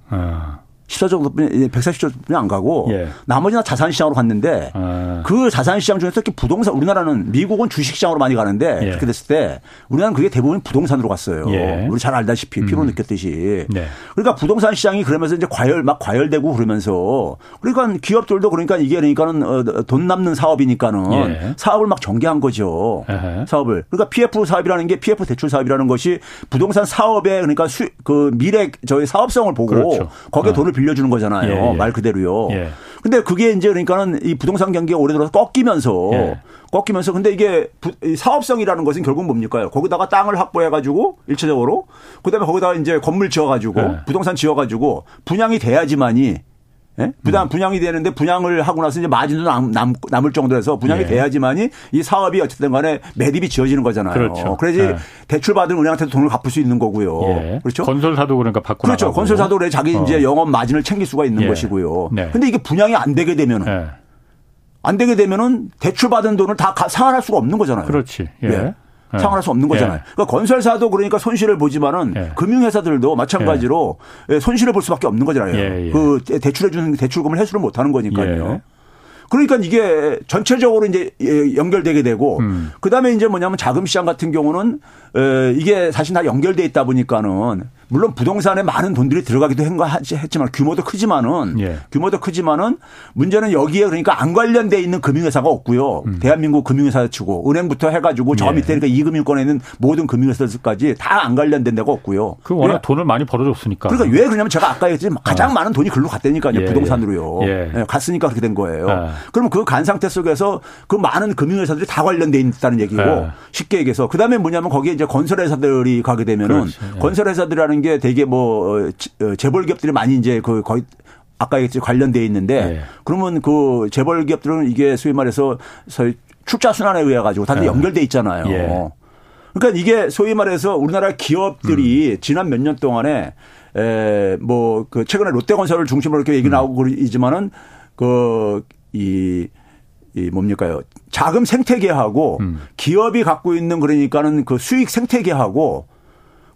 S3: 아. 14조 정도뿐이 140조 뿐이 안 가고 예. 나머지는 자산 시장으로 갔는데 아. 그 자산 시장 중에서 특히 부동산 우리나라는 미국은 주식 시장으로 많이 가는데 예. 그렇게 됐을 때 우리나라는 그게 대부분 부동산으로 갔어요. 예. 우리 잘 알다시피 피로 음. 느꼈듯이. 네. 그러니까 부동산 시장이 그러면서 이제 과열 막 과열되고 그러면서 그러니까 기업들도 그러니까 이게 그러니까는 어, 돈 남는 사업이니까는 예. 사업을 막 전개한 거죠. 사업을. 그러니까 PF 사업이라는 게 PF 대출 사업이라는 것이 부동산 사업에 그러니까 수, 그 미래 저희 사업성을 보고 그렇죠. 거기에 어. 돈을 빌려주는 거잖아요. 예, 예. 말 그대로요. 예. 근데 그게 이제 그러니까는 이 부동산 경기가 오래 들어서 꺾이면서 예. 꺾이면서 근데 이게 사업성이라는 것은 결국 뭡니까? 거기다가 땅을 확보해 가지고 일차적으로 그다음에 거기다가 이제 건물 지어 가지고 예. 부동산 지어 가지고 분양이 돼야지만이 예? 부담 음. 분양이 되는데 분양을 하고 나서 이제 마진도 남, 남, 남을 정도에서 분양이 예. 돼야지만이 이 사업이 어쨌든 간에 매립이 지어지는 거잖아요. 그렇죠. 그래야지 예. 대출 받은 은행한테도 돈을 갚을 수 있는 거고요. 예. 그렇죠.
S1: 건설사도 그러니까 받고
S3: 그렇죠. 나가고. 건설사도 그래 자기 어. 이제 영업 마진을 챙길 수가 있는 예. 것이고요. 네. 근데 이게 분양이 안 되게 되면은 예. 안 되게 되면은 대출 받은 돈을 다 상환할 수가 없는 거잖아요.
S1: 그렇지. 예. 예.
S3: 네. 상환할 수 없는 거잖아요. 예. 그러니까 건설사도 그러니까 손실을 보지만은 예. 금융회사들도 마찬가지로 예. 손실을 볼 수밖에 없는 거잖아요. 예, 예. 그 대출해 주는 대출금을 해소를 못 하는 거니까요. 예. 그러니까 이게 전체적으로 이제 연결되게 되고 음. 그다음에 이제 뭐냐면 자금 시장 같은 경우는 이게 사실 다 연결돼 있다 보니까는 물론 부동산에 많은 돈들이 들어가기도 했지만 규모도 크지만은 예. 규모도 크지만은 문제는 여기에 그러니까 안 관련돼 있는 금융회사가 없고요. 음. 대한민국 금융회사 치고 은행부터 해가지고 저 예. 밑에 그러니까 이 금융권에 있는 모든 금융회사들까지 다 안 관련된 데가 없고요.
S1: 그 워낙 왜? 돈을 많이 벌어줬으니까.
S3: 그러니까 왜 그러냐면 제가 아까 얘기했지만 가장 어. 많은 돈이 글로 갔다니까요. 예. 부동산으로요. 예. 예. 갔으니까 그렇게 된 거예요. 아. 그러면 그간 상태 속에서 그 많은 금융회사들이 다 관련돼 있다는 얘기고 아. 쉽게 얘기해서 그다음에 뭐냐면 거기에 이제 건설회사들이 가게 되면은. 건설회사들이라는 게 되게 뭐 어, 어, 재벌 기업들이 많이 이제 그 거의 아까 얘기했지 관련돼 있는데 네. 그러면 그 재벌 기업들은 이게 소위 말해서 출자 순환에 의해 가지고 다들 네. 연결돼 있잖아요. 예. 그러니까 이게 소위 말해서 우리나라 기업들이 음. 지난 몇 년 동안에 에뭐 그 최근에 롯데건설을 중심으로 이렇게 얘기 음. 나오고 그러지만은 그이 이 뭡니까요? 자금 생태계하고 음. 기업이 갖고 있는 그러니까는 그 수익 생태계하고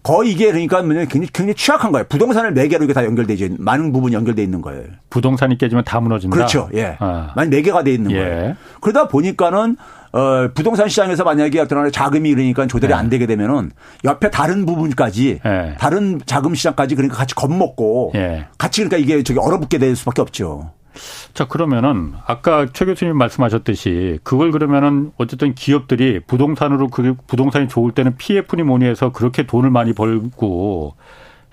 S3: 거의 이게 그러니까 굉장히, 굉장히 취약한 거예요. 부동산을 매개로 이게 다 연결되죠. 많은 부분이 연결돼 있는 거예요.
S1: 부동산이 깨지면 다 무너진다.
S3: 그렇죠. 예. 아. 많이 매개가 돼 있는 예. 거예요. 그러다 보니까는 어, 부동산 시장에서 만약에 어떤 자금이 그러니까 조달이 예. 안 되게 되면은 옆에 다른 부분까지 예. 다른 자금 시장까지 그러니까 같이 겁먹고 예. 같이 그러니까 이게 저기 얼어붙게 될 수밖에 없죠.
S1: 자, 그러면은 아까 최 교수님 말씀하셨듯이 그걸 그러면은 어쨌든 기업들이 부동산으로 그 부동산이 좋을 때는 PF니 뭐니 해서 그렇게 돈을 많이 벌고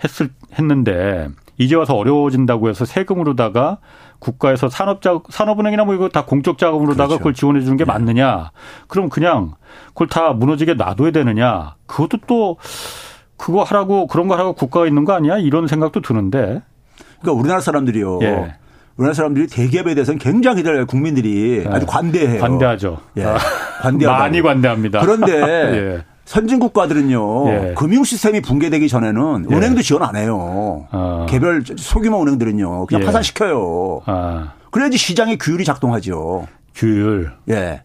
S1: 했을 했는데 이제 와서 어려워진다고 해서 세금으로다가 국가에서 산업자 산업은행이나 뭐 이거 다 공적 자금으로다가 그렇죠. 그걸 지원해 주는 게 네. 맞느냐? 그럼 그냥 그걸 다 무너지게 놔둬야 되느냐? 그것도 또 그거 하라고 그런 거 하라고 국가가 있는 거 아니야? 이런 생각도 드는데.
S3: 그러니까 우리나라 사람들이요. 예. 우리나라 사람들이 대기업에 대해서는 굉장히 국민들이 네. 아주 관대해요.
S1: 관대하죠.
S3: 예. 아, 관대하
S1: 많이 관대합니다.
S3: 그런데 예. 선진 국가들은요 예. 금융 시스템이 붕괴되기 전에는 예. 은행도 지원 안 해요. 아. 개별 소규모 은행들은요 그냥 예. 파산시켜요. 아. 그래야지 시장의 규율이 작동하죠.
S1: 규율.
S3: 예.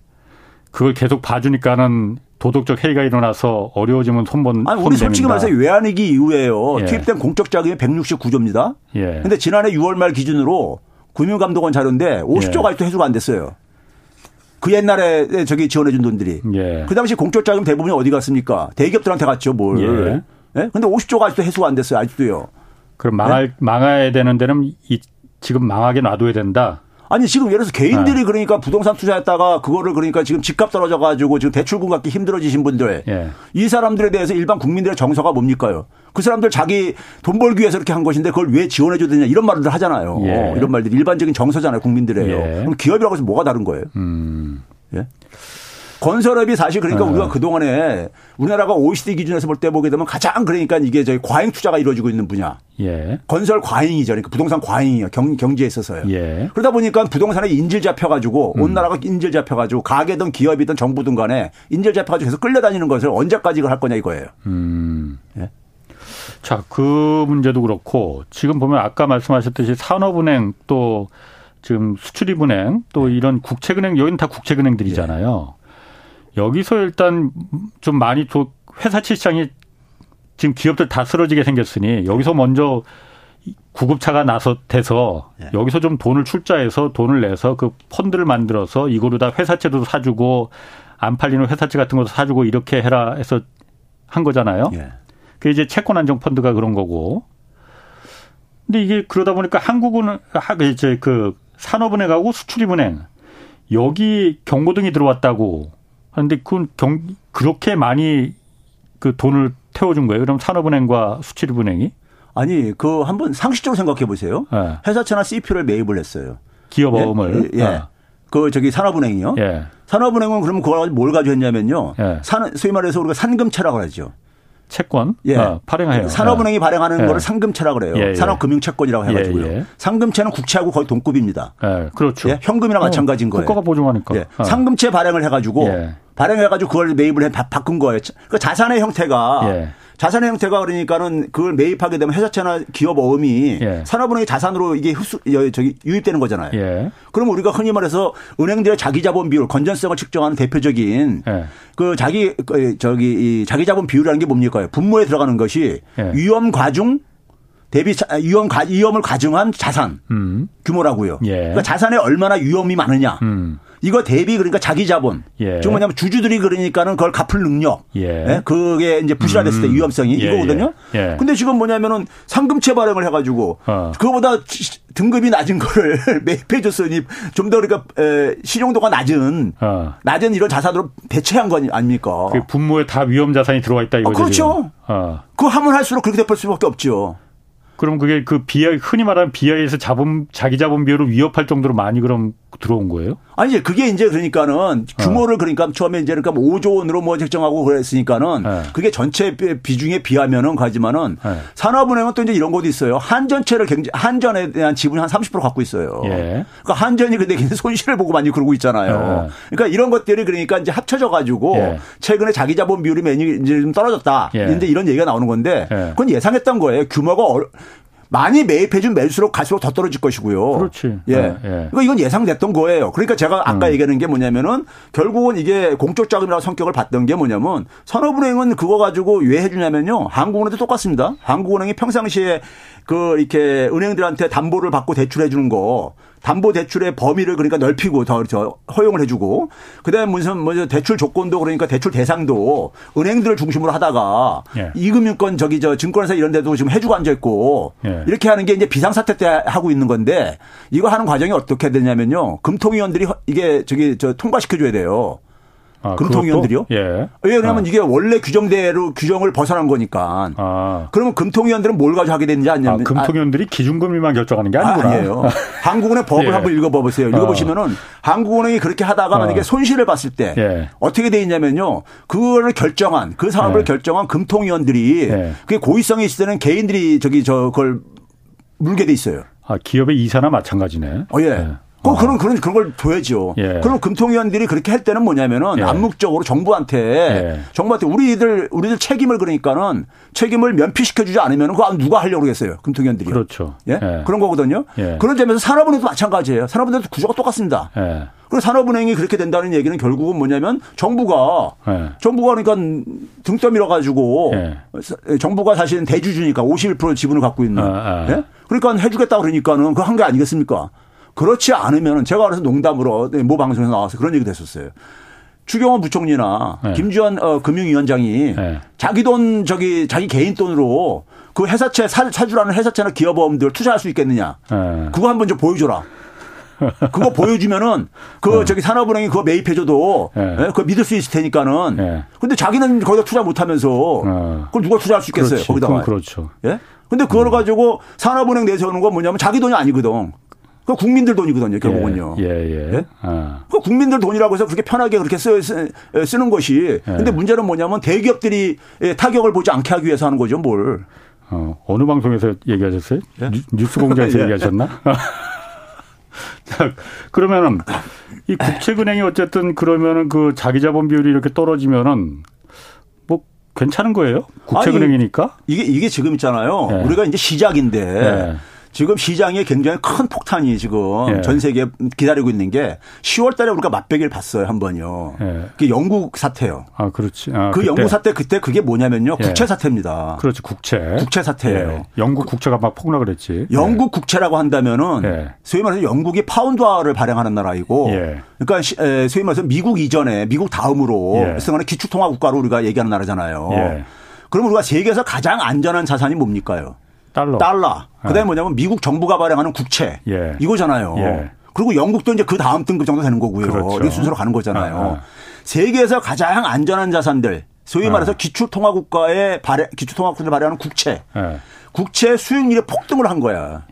S1: 그걸 계속 봐주니까는 도덕적 해이가 일어나서 어려워지면 손본
S3: 아니 우리 솔직히 말해서 외환위기 이후에요 예. 투입된 공적 자금이 169조입니다. 예. 근데 지난해 6월 말 기준으로 금융감독원 자료인데 50조가 아직도 해소가 안 됐어요. 그 옛날에 저기 지원해준 돈들이. 예. 그 당시 공적 자금 대부분이 어디 갔습니까? 대기업들한테 갔죠, 뭘. 예. 예? 근데 50조가 아직도 해소가 안 됐어요, 아직도요.
S1: 그럼 망할, 네? 망해야 되는 데는 이, 지금 망하게 놔둬야 된다?
S3: 아니 지금 예를 들어서 개인들이 네. 그러니까 부동산 투자했다가 그거를 그러니까 지금 집값 떨어져 가지고 지금 대출금 갖기 힘들어지신 분들 예. 이 사람들에 대해서 일반 국민들의 정서가 뭡니까요? 그 사람들 자기 돈 벌기 위해서 이렇게 한 것인데 그걸 왜 지원해 줘야 되냐 이런 말들 하잖아요. 예. 이런 말들 일반적인 정서잖아요, 국민들의요. 예. 그럼 기업이라고 해서 뭐가 다른 거예요? 음. 예? 건설업이 사실 그러니까 네. 우리가 그동안에 우리나라가 OECD 기준에서 볼 때 보게 되면 가장 그러니까 이게 저희 과잉 투자가 이루어지고 있는 분야. 예. 건설 과잉이죠. 그러니까 부동산 과잉이요. 경, 경제에 있어서요. 예. 그러다 보니까 부동산에 인질 잡혀가지고 음. 온 나라가 인질 잡혀가지고 가게든 기업이든 정부든 간에 인질 잡혀가지고 계속 끌려다니는 것을 언제까지 이걸 할 거냐 이거예요. 음. 예.
S1: 자, 그 문제도 그렇고 지금 보면 아까 말씀하셨듯이 산업은행 또 지금 수출입은행 또 네. 이런 국책은행 여기는 다 국책은행들이잖아요. 여기서 일단 좀 많이 회사채 시장이 지금 기업들 다 쓰러지게 생겼으니 여기서 먼저 구급차가 나서 돼서 예. 여기서 좀 돈을 출자해서 돈을 내서 그 펀드를 만들어서 이거로 다 회사채도 사주고 안 팔리는 회사채 같은 것도 사주고 이렇게 해라 해서 한 거잖아요. 예. 그 이제 채권 안정 펀드가 그런 거고. 근데 이게 그러다 보니까 한국은 이제 그 산업은행하고 수출입은행 여기 경고등이 들어왔다고 하는데 그건 경 그렇게 많이 그 돈을 태워준 거예요. 그럼 산업은행과 수출입은행이?
S3: 아니 그 한번 상식적으로 생각해 보세요. 네. 회사채나 CP를 매입을 했어요.
S1: 기업어음을.
S3: 예. 예. 네. 그 저기 산업은행이요. 예. 산업은행은 그러면 그걸 뭘 가지고 했냐면요. 예. 산 소위 말해서 우리가 산금채라고 하죠.
S1: 채권 예. 아, 발행해요.
S3: 산업은행이 예. 발행하는 예. 거를 상금채라고 그래요. 예. 예. 산업금융채권이라고 해가지고요. 예. 상금채는 국채하고 거의 동급입니다.
S1: 예. 그렇죠.
S3: 현금이랑 어, 마찬가지인 거예요.
S1: 국가가 보증하니까.
S3: 어. 상금채 발행을 해가지고 발행해가지고 그걸 매입을 해 바 꾼 거예요. 그 자산의 형태가 자산의 형태가 그러니까는 그걸 매입하게 되면 회사채나 기업 어음이 예. 산업은행의 자산으로 이게 흡수, 저기 유입되는 거잖아요. 예. 그럼 우리가 흔히 말해서 은행들의 자기 자본 비율, 건전성을 측정하는 대표적인 예. 그 자기 그 저기 이 자기 자본 비율이라는 게 뭡니까? 분모에 들어가는 것이 예. 위험 과중 대비 위험 위험을 가중한 자산 음. 규모라고요. 예. 그러니까 자산에 얼마나 위험이 많으냐. 음. 이거 대비 그러니까 자기 자본. 예. 즉 뭐냐면 주주들이 그러니까는 그걸 갚을 능력. 예. 네? 그게 이제 부실화됐을 때 음. 위험성이 예. 이거거든요. 예. 예. 근데 지금 뭐냐면은 상금채 발행을 해가지고 어. 그거보다 등급이 낮은 거를 매입해 줬으니 좀 더 그러니까 실용도가 낮은 어. 낮은 이런 자산으로 대체한 거 아닙니까?
S1: 그 분모에 다 위험 자산이 들어와 있다 이거죠.
S3: 어, 그렇죠. 어. 그거 하면 할수록 그렇게 될 수밖에 없죠.
S1: 그럼 그게 그 비하 흔히 말하는 비하에서 자본 자기 자본 비율을 위협할 정도로 많이 그럼 들어온 거예요?
S3: 아니 그게 이제 그러니까는 규모를 어. 그러니까 처음에 이제 그러니까 5조 뭐 원으로 뭐 책정하고 그랬으니까는 네. 그게 전체 비중에 비하면은 가지만은 네. 산업은행은 또 이제 이런 것도 있어요. 한전채를 굉장히 한전에 대한 지분이 한30% 갖고 있어요. 예. 그러니까 한전이 근데 손실을 보고 많이 그러고 있잖아요. 예. 그러니까 이런 것들이 그러니까 이제 합쳐져 가지고 예. 최근에 자기 자본 비율이 매니 이제 좀 떨어졌다. 예. 이제 이런 얘기가 나오는 건데 예. 그건 예상했던 거예요. 규모가 많이 매입해준 매수록 갈수록 더 떨어질 것이고요.
S1: 그렇지.
S3: 예. 네, 예. 이거 이건 예상됐던 거예요. 그러니까 제가 아까 음. 얘기하는 게 뭐냐면은 결국은 이게 공적 자금이라고 성격을 받던 게 뭐냐면 산업은행은 그거 가지고 왜 해주냐면요. 한국은행도 똑같습니다. 한국은행이 평상시에 그 이렇게 은행들한테 담보를 받고 대출해 주는 거 담보 대출의 범위를 그러니까 넓히고 더 저 허용을 해주고 그다음에 무슨 뭐 대출 조건도 그러니까 대출 대상도 은행들을 중심으로 하다가 예. 이금융권 저기 저 증권회사 이런 데도 지금 해주고 앉아 있고 예. 이렇게 하는 게 이제 비상사태 때 하고 있는 건데 이거 하는 과정이 어떻게 되냐면요 금통위원들이 이게 저기 저 통과시켜 줘야 돼요. 아, 금통위원들이요? 예. 왜냐하면 아. 이게 원래 규정대로 규정을 벗어난 거니까. 아. 그러면 금통위원들은 뭘 가지고 하게 되는지 아냐면
S1: 아, 금통위원들이 아. 기준금리만 결정하는 게 아니구나.
S3: 아, 니에요 한국은행 법을 예. 한번 읽어보세요. 읽어보시면은 어. 한국은행이 그렇게 하다가 만약에 어. 손실을 봤을 때 예. 어떻게 돼 있냐면요. 그거를 결정한 그 사업을 예. 결정한 금통위원들이 예. 그게 고의성이 있을 때는 개인들이 저기 저 그걸 물게 돼 있어요.
S1: 아, 기업의 이사나 마찬가지네.
S3: 어, 예. 예. 꼭 어. 그런 그런 그런 걸 둬야죠. 예. 그럼 금통위원들이 그렇게 할 때는 뭐냐면은 예. 암묵적으로 정부한테 예. 정부한테 우리들 우리들 책임을 그러니까는 책임을 면피시켜 주지 않으면 그거 누가 하려고 그러겠어요. 금통위원들이.
S1: 그렇죠.
S3: 예? 예. 그런 거거든요. 예. 그런 점에서 산업은행도 마찬가지예요. 산업은행도 구조가 똑같습니다. 예. 그리고 산업은행이 그렇게 된다는 얘기는 결국은 뭐냐면 정부가 정부가 그러니까 등 떠 밀어 가지고 정부가 사실은 대주주니까 51% 지분을 갖고 있는 아, 아. 그러니까 해주겠다 그러니까는 그 한 게 아니겠습니까? 그렇지 않으면 제가 그래서 농담으로 모 방송에서 나와서 그런 얘기도 했었어요. 추경호 부총리나 네. 김주환 어, 금융위원장이 네. 자기 돈 저기 자기 개인 돈으로 그 회사채 사, 사주라는 회사채나 기업어음들 투자할 수 있겠느냐. 네. 그거 한번 좀 보여줘라. 그거 보여주면은 그 네. 저기 산업은행이 그거 매입해줘도 네. 네? 그거 믿을 수 있을 테니까는. 네. 근데 자기는 거기다 투자 못하면서 네. 그걸 누가 투자할 수 있겠어요? 그렇지. 거기다가.
S1: 그렇죠.
S3: 예? 근데 그걸 음. 가지고 산업은행 내세우는 건 뭐냐면 자기 돈이 아니거든. 그 국민들 돈이거든요, 결국은요.
S1: 예, 예. 예?
S3: 아. 그 국민들 돈이라고 해서 그렇게 편하게 그렇게 쓰, 쓰, 는 것이. 예. 근데 문제는 뭐냐면 대기업들이 타격을 보지 않게 하기 위해서 하는 거죠, 뭘.
S1: 어, 어느 방송에서 얘기하셨어요? 예? 뉴스 공장에서 예. 얘기하셨나? 자, 그러면은 이 국채은행이 어쨌든 그러면은 그 자기 자본 비율이 이렇게 떨어지면은 뭐 괜찮은 거예요? 국채은행이니까?
S3: 이게 이게 지금 있잖아요. 예. 우리가 이제 시작인데 예. 지금 시장에 굉장히 큰 폭탄이 지금 예. 전 세계에 기다리고 있는 게 10월 달에 우리가 맛배기를 봤어요, 한 번요. 예. 그 영국 사태요.
S1: 아, 그렇지. 아,
S3: 그 그때. 영국 사태 그때 그게 뭐냐면요. 예. 국채 사태입니다.
S1: 그렇지, 국채.
S3: 국채 사태예요.
S1: 예. 영국 국채가 막 폭락을 했지.
S3: 영국 국채라고 한다면은 소위 말해서 영국이 파운드화를 발행하는 나라이고 그러니까 소위 말해서 미국 이전에 미국 다음으로 예. 기축통화 국가로 우리가 얘기하는 나라잖아요. 그럼 우리가 세계에서 가장 안전한 자산이 뭡니까요?
S1: 달러.
S3: 달러. 그다음에 예. 뭐냐면 미국 정부가 발행하는 국채. 예. 이거잖아요. 예. 그리고 영국도 이제 그 다음 등급 정도 되는 거고요. 그렇죠. 이 순서로 가는 거잖아요. 아, 아. 세계에서 가장 안전한 자산들, 소위 말해서 아. 기초통화국가의 발행, 기초통화국가를 발행하는 국채. 예. 국채 수익률이 폭등을 한 거야.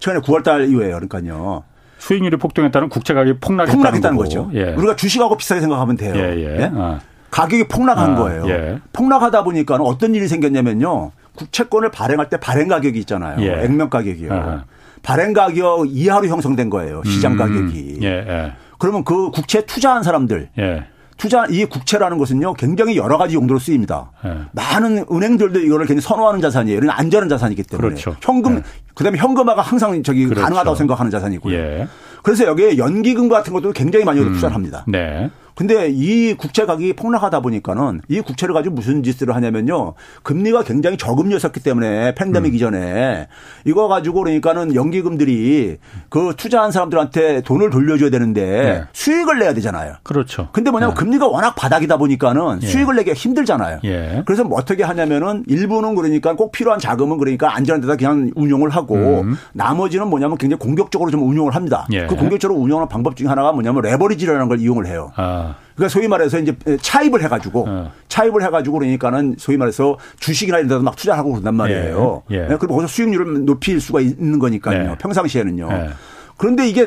S3: 최근에 9월달 이후에요. 그러니까요.
S1: 수익률이 폭등했다는 국채 가격이 폭락했다는,
S3: 폭락했다는 거죠. 예. 우리가 주식하고 비슷하게 생각하면 돼요. 예, 예. 예? 아. 가격이 폭락한 아, 거예요. 예. 폭락하다 보니까 어떤 일이 생겼냐면요. 국채권을 발행할 때 발행 가격이 있잖아요. 예. 액면 가격이요. 아하. 발행 가격 이하로 형성된 거예요. 시장 음. 가격이. 예, 예. 그러면 그 국채 투자한 사람들 예. 투자 이 국채라는 것은요 굉장히 여러 가지 용도로 쓰입니다. 예. 많은 은행들도 이거를 굉장히 선호하는 자산이에요. 이런 안전한 자산이기 때문에
S1: 그렇죠.
S3: 현금 예. 그다음에 현금화가 항상 저기 그렇죠. 가능하다고 생각하는 자산이고요. 예. 그래서 여기에 연기금 같은 것도 굉장히 많이 음. 투자를 합니다. 네. 근데 이 국채 가격이 폭락하다 보니까는 이 국채를 가지고 무슨 짓을 하냐면요. 금리가 굉장히 저금리였었기 때문에 팬데믹 음. 이전에 이거 가지고 그러니까는 연기금들이 그 투자한 사람들한테 돈을 돌려줘야 되는데 네. 수익을 내야 되잖아요.
S1: 그렇죠.
S3: 근데 뭐냐면 네. 금리가 워낙 바닥이다 보니까는 예. 수익을 내기가 힘들잖아요. 예. 그래서 뭐 어떻게 하냐면은 일부는 그러니까 꼭 필요한 자금은 그러니까 안전한 데다 그냥 운용을 하고 음. 나머지는 뭐냐면 굉장히 공격적으로 좀 운용을 합니다. 예. 그 공격적으로 운용하는 방법 중에 하나가 뭐냐면 레버리지라는 걸 이용을 해요. 아. 그러니까 소위 말해서 이제 차입을 해가지고 어. 차입을 해가지고 그러니까는 소위 말해서 주식이나 이런 데도 막 투자하고 그런단 말이에요. 예. 예. 네, 그리고 거기서 수익률을 높일 수가 있는 거니까요. 네. 평상시에는요. 네. 그런데 이게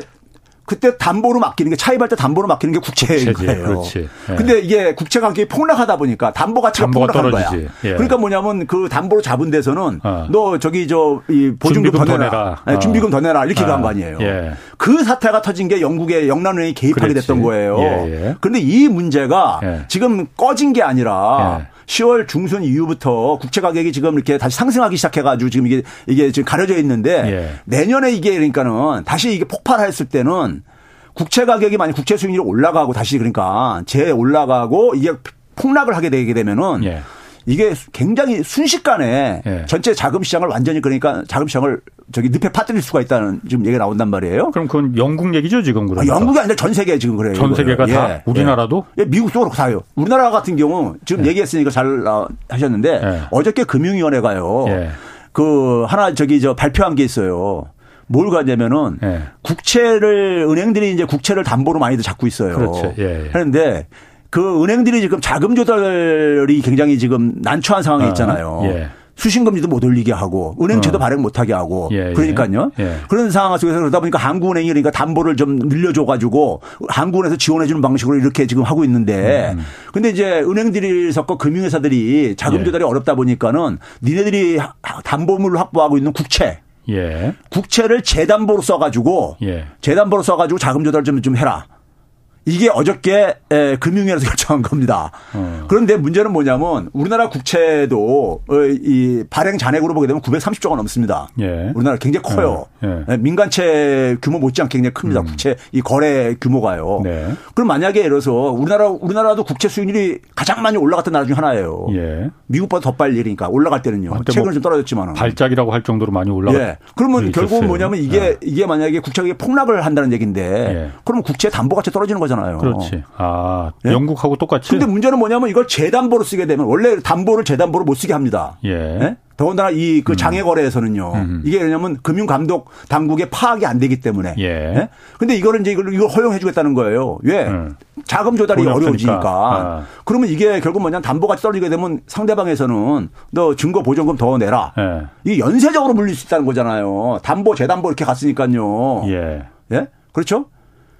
S3: 그때 담보로 맡기는 게 차입할 때 담보로 맡기는 게 국채인 거예요. 그렇지. 예. 근데 이게 국채 가격이 폭락하다 보니까 담보 가치가 폭락한 거야. 예. 그러니까 뭐냐면 그 담보로 잡은 데서는 어. 너 저기 저 이 보증금 더 내라, 내라. 네, 준비금 더 내라 이렇게 어. 간거 아니에요. 예. 그 사태가 터진 게 영국의 영란은행이 개입하게 그렇지. 됐던 거예요. 예, 예. 그런데 이 문제가 예. 지금 꺼진 게 아니라 10월 중순 이후부터 국채 가격이 지금 이렇게 다시 상승하기 시작해가지고 지금 이게 이게 지금 가려져 있는데 예. 내년에 이게 그러니까는 다시 이게 폭발했을 때는 국채 가격이 만약 국채 수익률이 올라가고 다시 그러니까 재 올라가고 이게 폭락을 하게 되게 되면은 예. 이게 굉장히 순식간에 예. 전체 자금 시장을 완전히 그러니까 자금 시장을 저기 늪에 빠뜨릴 수가 있다는 지금 얘기가 나온단 말이에요.
S1: 그럼 그건 영국 얘기죠 지금 그러니까.
S3: 아, 영국이 아니라 전 세계 지금 그래요.
S1: 전 세계가 예. 다 우리나라도?
S3: 예. 미국도 그렇고 다요. 우리나라 같은 경우 지금 예. 얘기했으니까 잘 하셨는데 예. 어저께 금융위원회가요. 예. 그 하나 저기 저 발표한 게 있어요. 뭘 가냐면은 국채를 은행들이 이제 국채를 담보로 많이들 잡고 있어요. 그렇죠. 그런데 그 은행들이 지금 자금 조달이 굉장히 지금 난처한 상황에 아, 있잖아요. 예. 수신금리도 못 올리게 하고 은행채도 어. 발행 못 하게 하고 예, 예. 그러니까요. 예. 그런 상황 속에서 그러다 보니까 한국은행이 그러니까 담보를 좀 늘려줘 가지고 한국은에서 지원해 주는 방식으로 이렇게 지금 하고 있는데 음. 근데 이제 은행들이 섞고 금융회사들이 자금 예. 조달이 어렵다 보니까는 니네들이 담보물을 확보하고 있는 국채 예. 국채를 재담보로 써가지고 재담보로 써가지고 자금 조달 좀, 좀 해라. 이게 어저께 금융위원회에서 결정한 겁니다. 어. 그런데 문제는 뭐냐면 우리나라 국채도 어, 이 발행 잔액으로 보게 되면 930조가 넘습니다. 예. 우리나라 굉장히 커요. 예. 예. 민간채 규모 못지않게 굉장히 큽니다. 음. 국채 이 거래 규모가요. 네. 그럼 만약에 예를 들어서 우리나라 우리나라도 국채 수익률이 가장 많이 올라갔던 나라 중 하나예요. 예. 미국보다 더 빨리 그러니까 올라갈 때는요. 최근에 뭐좀 떨어졌지만
S1: 발작이라고 할 정도로 많이 올라갔. 예.
S3: 그러면 결국은 뭐냐면 이게 예. 이게 만약에 국채가 폭락을 한다는 얘기인데 예. 그러면 국채 담보 가치 떨어지는 거잖아요. 거잖아요.
S1: 그렇지. 아, 예? 영국하고 똑같이.
S3: 근데 문제는 뭐냐면 이걸 재담보로 쓰게 되면 원래 담보를 재담보로 못 쓰게 합니다. 예. 예? 더군다나 이 그 장외 거래에서는요. 음. 이게 왜냐면 금융 감독 당국의 파악이 안 되기 때문에. 예. 예? 근데 이거를 이제 이걸 이걸 허용해 주겠다는 거예요. 왜? 음. 자금 조달이 어려워지니까. 아. 그러면 이게 결국 뭐냐 담보가 떨어지게 되면 상대방에서는 너 증거 보증금 더 내라. 예. 이게 연쇄적으로 물릴 수 있다는 거잖아요. 담보 재담보 이렇게 갔으니까요. 예. 예? 그렇죠?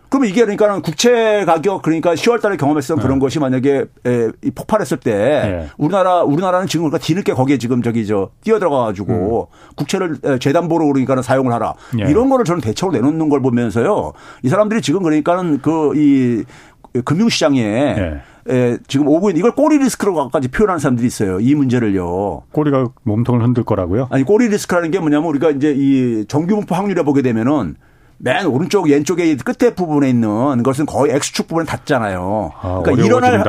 S3: 그러면 이게 그러니까는 국채 가격 그러니까 10월 달에 경험했던 네. 그런 것이 만약에 에, 폭발했을 때 네. 우리나라 우리나라는 지금 그러니까 뒤늦게 거기에 지금 저기 저 뛰어들어가 가지고 음. 국채를 재담보로 그러니까는 사용을 하라. 네. 이런 거를 저는 대책으로 내놓는 걸 보면서요. 이 사람들이 지금 그러니까는 그 이 금융시장에 네. 에, 지금 오고 있는 이걸 꼬리 리스크로까지 표현하는 사람들이 있어요. 이 문제를요.
S1: 꼬리가 몸통을 흔들 거라고요?
S3: 아니 꼬리 리스크라는 게 뭐냐면 우리가 이제 이 정규분포 확률에 보게 되면은 맨 오른쪽 왼쪽에 끝에 부분에 있는 것은 거의 X축 부분에 닿잖아요.
S1: 아, 그러니까 일어날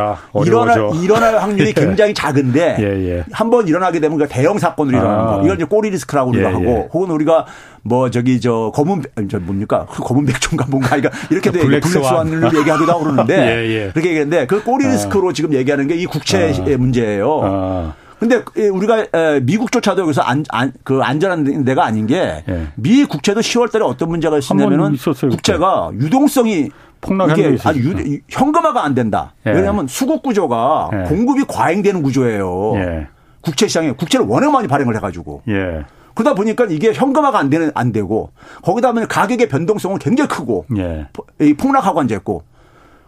S3: 일어날 일어날 확률이 예. 굉장히 작은데 예, 예. 한번 일어나게 되면 대형 사건으로 일어나는 아. 거. 이걸 이제 꼬리 리스크라고 우리가 예, 하고 예. 혹은 우리가 뭐 저기 저 검은 저 뭡니까 그 검은 백종가 뭔가 그러니까 이렇게도 블랙스완을 얘기하기도 하고 그러는데 예, 그렇게 얘기했는데 그 꼬리 아. 리스크로 아. 지금 얘기하는 게 이 국채 아. 문제예요. 아. 근데 우리가 미국조차도 여기서 안, 안, 그 안전한 데가 아닌 게 예. 미 국채도 10월 달에 어떤 문제가 있었냐면은 국채가 유동성이
S1: 폭락한
S3: 게 아니 유, 현금화가 안 된다. 예. 왜냐하면 수급 구조가 예. 공급이 과잉되는 구조예요. 예. 국채 시장에 국채를 워낙 많이 발행을 해가지고. 예. 그러다 보니까 이게 현금화가 안 되는 안 되고 거기다 보면 가격의 변동성은 굉장히 크고 예. 폭락하고 앉아있고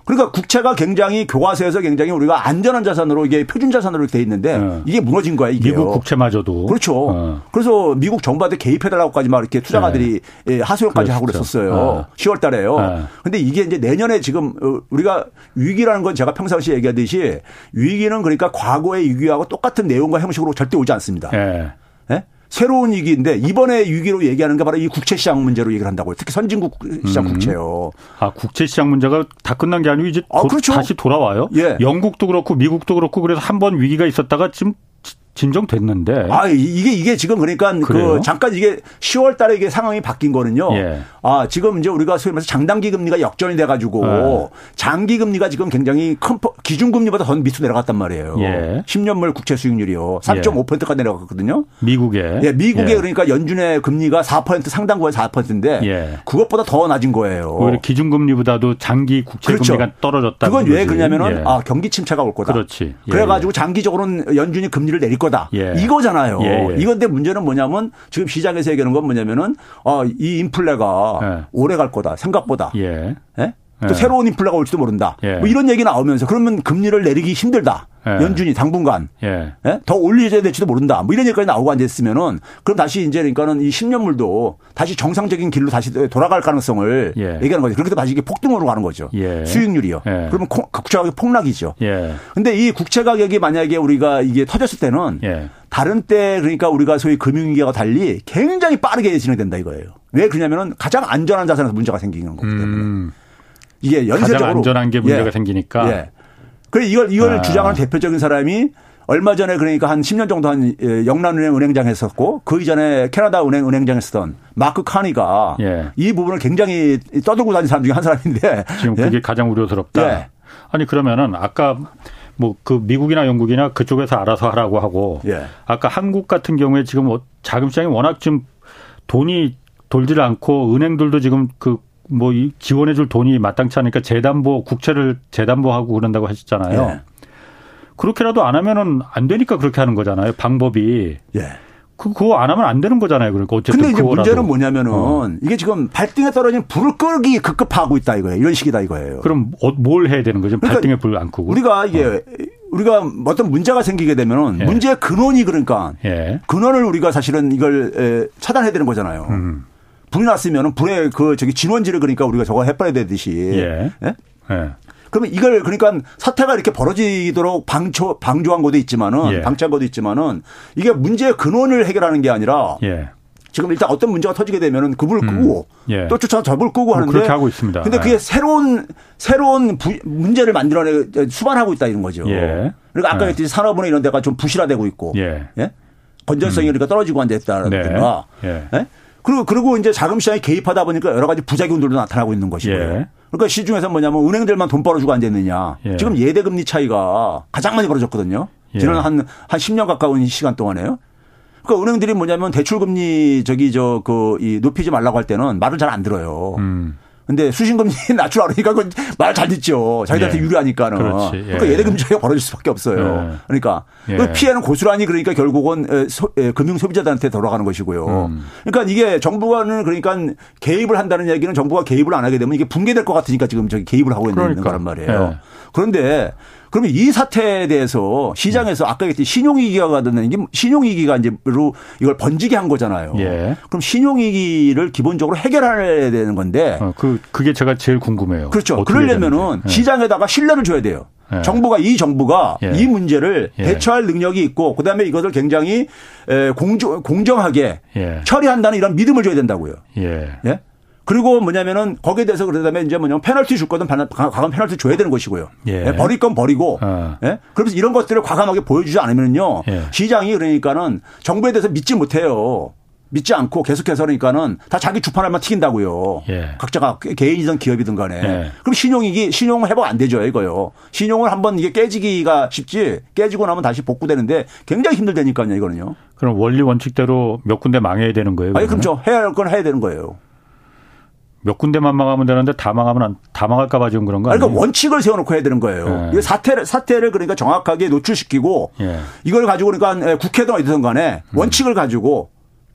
S3: 그러니까 국채가 굉장히 교과서에서 굉장히 우리가 안전한 자산으로 이게 표준 자산으로 돼 있는데 네. 이게 무너진 거야 이게
S1: 미국 국채마저도
S3: 그렇죠. 어. 그래서 미국 정부한테 개입해달라고까지 막 이렇게 투자가들이 네. 하소연까지 그렇죠. 하고 그랬었어요. 어. 10월달에요. 그런데 이게 이제 내년에 지금 어, 우리가 위기라는 건 제가 평상시에 얘기하듯이 위기는 그러니까 과거의 위기하고 똑같은 내용과 형식으로 절대 오지 않습니다. 네. 새로운 위기인데 이번에 위기로 얘기하는 게 바로 이 국채 시장 문제로 얘기를 한다고요. 특히 선진국 시장 음. 국채요.
S1: 아 국채 시장 문제가 다 끝난 게 아니고 이제 아, 그렇죠. 다시 돌아와요. 예. 영국도 그렇고 미국도 그렇고 그래서 한 번 위기가 있었다가 지금 진정됐는데.
S3: 아, 이게, 이게 지금 그러니까 그 그래요? 그 잠깐 이게 10월 달에 이게 상황이 바뀐 거는요. 예. 아, 지금 이제 우리가 소위 말해서 장단기 금리가 역전이 돼가지고 예. 장기 금리가 지금 굉장히 큰 기준 금리보다 더 밑으로 내려갔단 말이에요. 예. 10년물 국채 수익률이요. 3.5%까지 내려갔거든요.
S1: 미국에.
S3: 예, 미국에 예. 그러니까 연준의 금리가 4% 상당부에 4%인데 예. 그것보다 더 낮은 거예요.
S1: 오히려 기준 금리보다도 장기 국채 그렇죠. 금리가 떨어졌다.
S3: 그건 왜 그러냐면은 예. 아, 경기 침체가 올 거다.
S1: 그렇지.
S3: 그래가지고 장기적으로는 연준이 금리를 내릴 거다. 예. 이거잖아요. 예, 예. 이건데 문제는 뭐냐면 지금 시장에서 얘기하는 건 뭐냐면은 어, 이 인플레가 예. 오래 갈 거다. 생각보다. 예. 예? 또 예. 새로운 인플레가 올지도 모른다. 뭐 이런 얘기 나오면서 그러면 금리를 내리기 힘들다. 예. 연준이 당분간 예. 예? 더 올려야 될지도 모른다. 뭐 이런 얘기까지 나오고 앉아있으면은 그럼 다시 이제 그러니까는 이 10년물도 다시 정상적인 길로 다시 돌아갈 가능성을 예. 얘기하는 거죠. 그렇게 다시 이게 폭등으로 가는 거죠. 예. 수익률이요. 예. 그러면 국채 가격 폭락이죠. 근데 이 국채 가격이 만약에 우리가 이게 터졌을 때는 다른 때 그러니까 우리가 소위 금융위기와 달리 굉장히 빠르게 진행된다 이거예요. 왜 그러냐면은 가장 안전한 자산에서 문제가 생기는 거기 때문에. 음.
S1: 이게 연쇄적으로 가장 안전한 게 문제가 예. 생기니까. 예.
S3: 그래 이걸 이걸 아. 주장하는 대표적인 사람이 얼마 전에 그러니까 한 10년 정도 한 예, 영란은행 은행장 했었고 그 이전에 캐나다 은행 은행장 했었던 마크 카니가 예. 이 부분을 굉장히 떠들고 다니는 사람 중에 한 사람인데
S1: 지금 그게 예? 가장 우려스럽다. 예. 아니 그러면은 아까 뭐 그 미국이나 영국이나 그쪽에서 알아서 하라고 하고 예. 아까 한국 같은 경우에 지금 뭐 자금 시장이 워낙 좀 돈이 돌질 않고 은행들도 지금 그 뭐 지원해 줄 돈이 마땅치 않으니까 재담보 국채를 재담보하고 그런다고 하셨잖아요. 예. 그렇게라도 안 하면은 안 되니까 그렇게 하는 거잖아요. 방법이. 예. 그, 그거 안 하면 안 되는 거잖아요. 그러니까 어쨌든.
S3: 근데 이제 그거라도. 문제는 뭐냐면은 어. 이게 지금 발등에 떨어진 불을 끄기 급급하고 있다 이거예요. 이런 식이다 이거예요.
S1: 그럼 어, 뭘 해야 되는 거죠? 그러니까 발등에 불을 안 끄고.
S3: 우리가 이게 어. 우리가 어떤 문제가 생기게 되면은 예. 문제의 근원이 그러니까 예. 근원을 우리가 사실은 이걸 차단해야 되는 거잖아요. 음. 불이 났으면 불에 그 저기 진원지를 그러니까 우리가 저거 해봐야 되듯이. 예. 예? 예. 그러면 이걸 그러니까 사태가 이렇게 벌어지도록 방조 방조한 것도 있지만은 예. 방치한 것도 있지만은 이게 문제의 근원을 해결하는 게 아니라 예. 지금 일단 어떤 문제가 터지게 되면은 그 불을 음. 끄고 예. 또 쫓아 저불 끄고 뭐 하는데
S1: 그렇게 하고 있습니다.
S3: 근데 그게 예. 새로운 새로운 부, 문제를 만들어내 수반하고 있다 이런 거죠. 예. 그러니까 아까 얘기했듯이 산업은행 이런 데가 좀 부실화되고 있고 예. 건전성이 음. 그러니까 떨어지고 앉아 있다든가 네. 예. 그리고 그리고 이제 자금 시장에 개입하다 보니까 여러 가지 부작용들도 나타나고 있는 것이고요. 예. 그러니까 시중에서 뭐냐면 은행들만 돈 벌어주고 앉아있느냐. 예. 지금 예대 금리 차이가 가장 많이 벌어졌거든요. 예. 지난 한, 한 10년 가까운 시간 동안에요. 그러니까 은행들이 뭐냐면 대출 금리 저기 저 그 이 높이지 말라고 할 때는 말을 잘 안 들어요. 음. 근데 수신금리 낮출 알으니까 말 잘 듣죠. 자기들한테 예. 유리하니까는. 그렇지. 예. 그러니까 예대금리 차이가 벌어질 수밖에 없어요. 예. 그러니까 예. 그 피해는 고스란히 그러니까 결국은 소, 금융 소비자들한테 돌아가는 것이고요. 음. 그러니까 이게 정부가는 그러니까 개입을 한다는 얘기는 정부가 개입을 안 하게 되면 이게 붕괴될 것 같으니까 지금 저기 개입을 하고 있는 그러니까. 거란 말이에요. 예. 그런데 그러면 이 사태에 대해서 시장에서 아까 얘기했듯이 신용위기가 가는 게 신용위기가 이제로 이걸 번지게 한 거잖아요. 예. 그럼 신용위기를 기본적으로 해결해야 되는 건데.
S1: 어, 그, 그게 제가 제일 궁금해요.
S3: 그렇죠. 그러려면은 예. 시장에다가 신뢰를 줘야 돼요. 예. 정부가 이 정부가 예. 이 문제를 예. 대처할 능력이 있고 그다음에 이것을 굉장히 공정, 공정하게 예. 처리한다는 이런 믿음을 줘야 된다고요. 예. 예? 그리고 뭐냐면은 거기에 대해서 그러다면 이제 뭐냐면 페널티 줄 거든 과감 페널티 줘야 되는 것이고요. 예. 예. 버릴 건 버리고. 어. 예. 그러면서 이런 것들을 과감하게 보여주지 않으면요. 예. 시장이 그러니까는 정부에 대해서 믿지 못해요. 믿지 않고 계속해서 그러니까는 다 자기 주판알만 튀긴다고요. 예. 각자가 개인이든 기업이든 간에. 예. 그럼 신용이기 신용 회복 안 되죠, 이거요. 신용을 한번 이게 깨지기가 쉽지 깨지고 나면 다시 복구되는데 굉장히 힘들다니까요, 이거는요.
S1: 그럼 원리 원칙대로 몇 군데 망해야 되는 거예요?
S3: 아니, 그렇죠. 해야 할 건 해야 되는 거예요.
S1: 몇 군데만 망하면 되는데 다 망하면 다 망할까봐 지금 그런 거 아니에요?
S3: 그러니까 원칙을 세워놓고 해야 되는 거예요. 예. 사태를 사태를 그러니까 정확하게 노출시키고 예. 이걸 가지고 그러니까 국회든 어디든 간에 음. 원칙을 가지고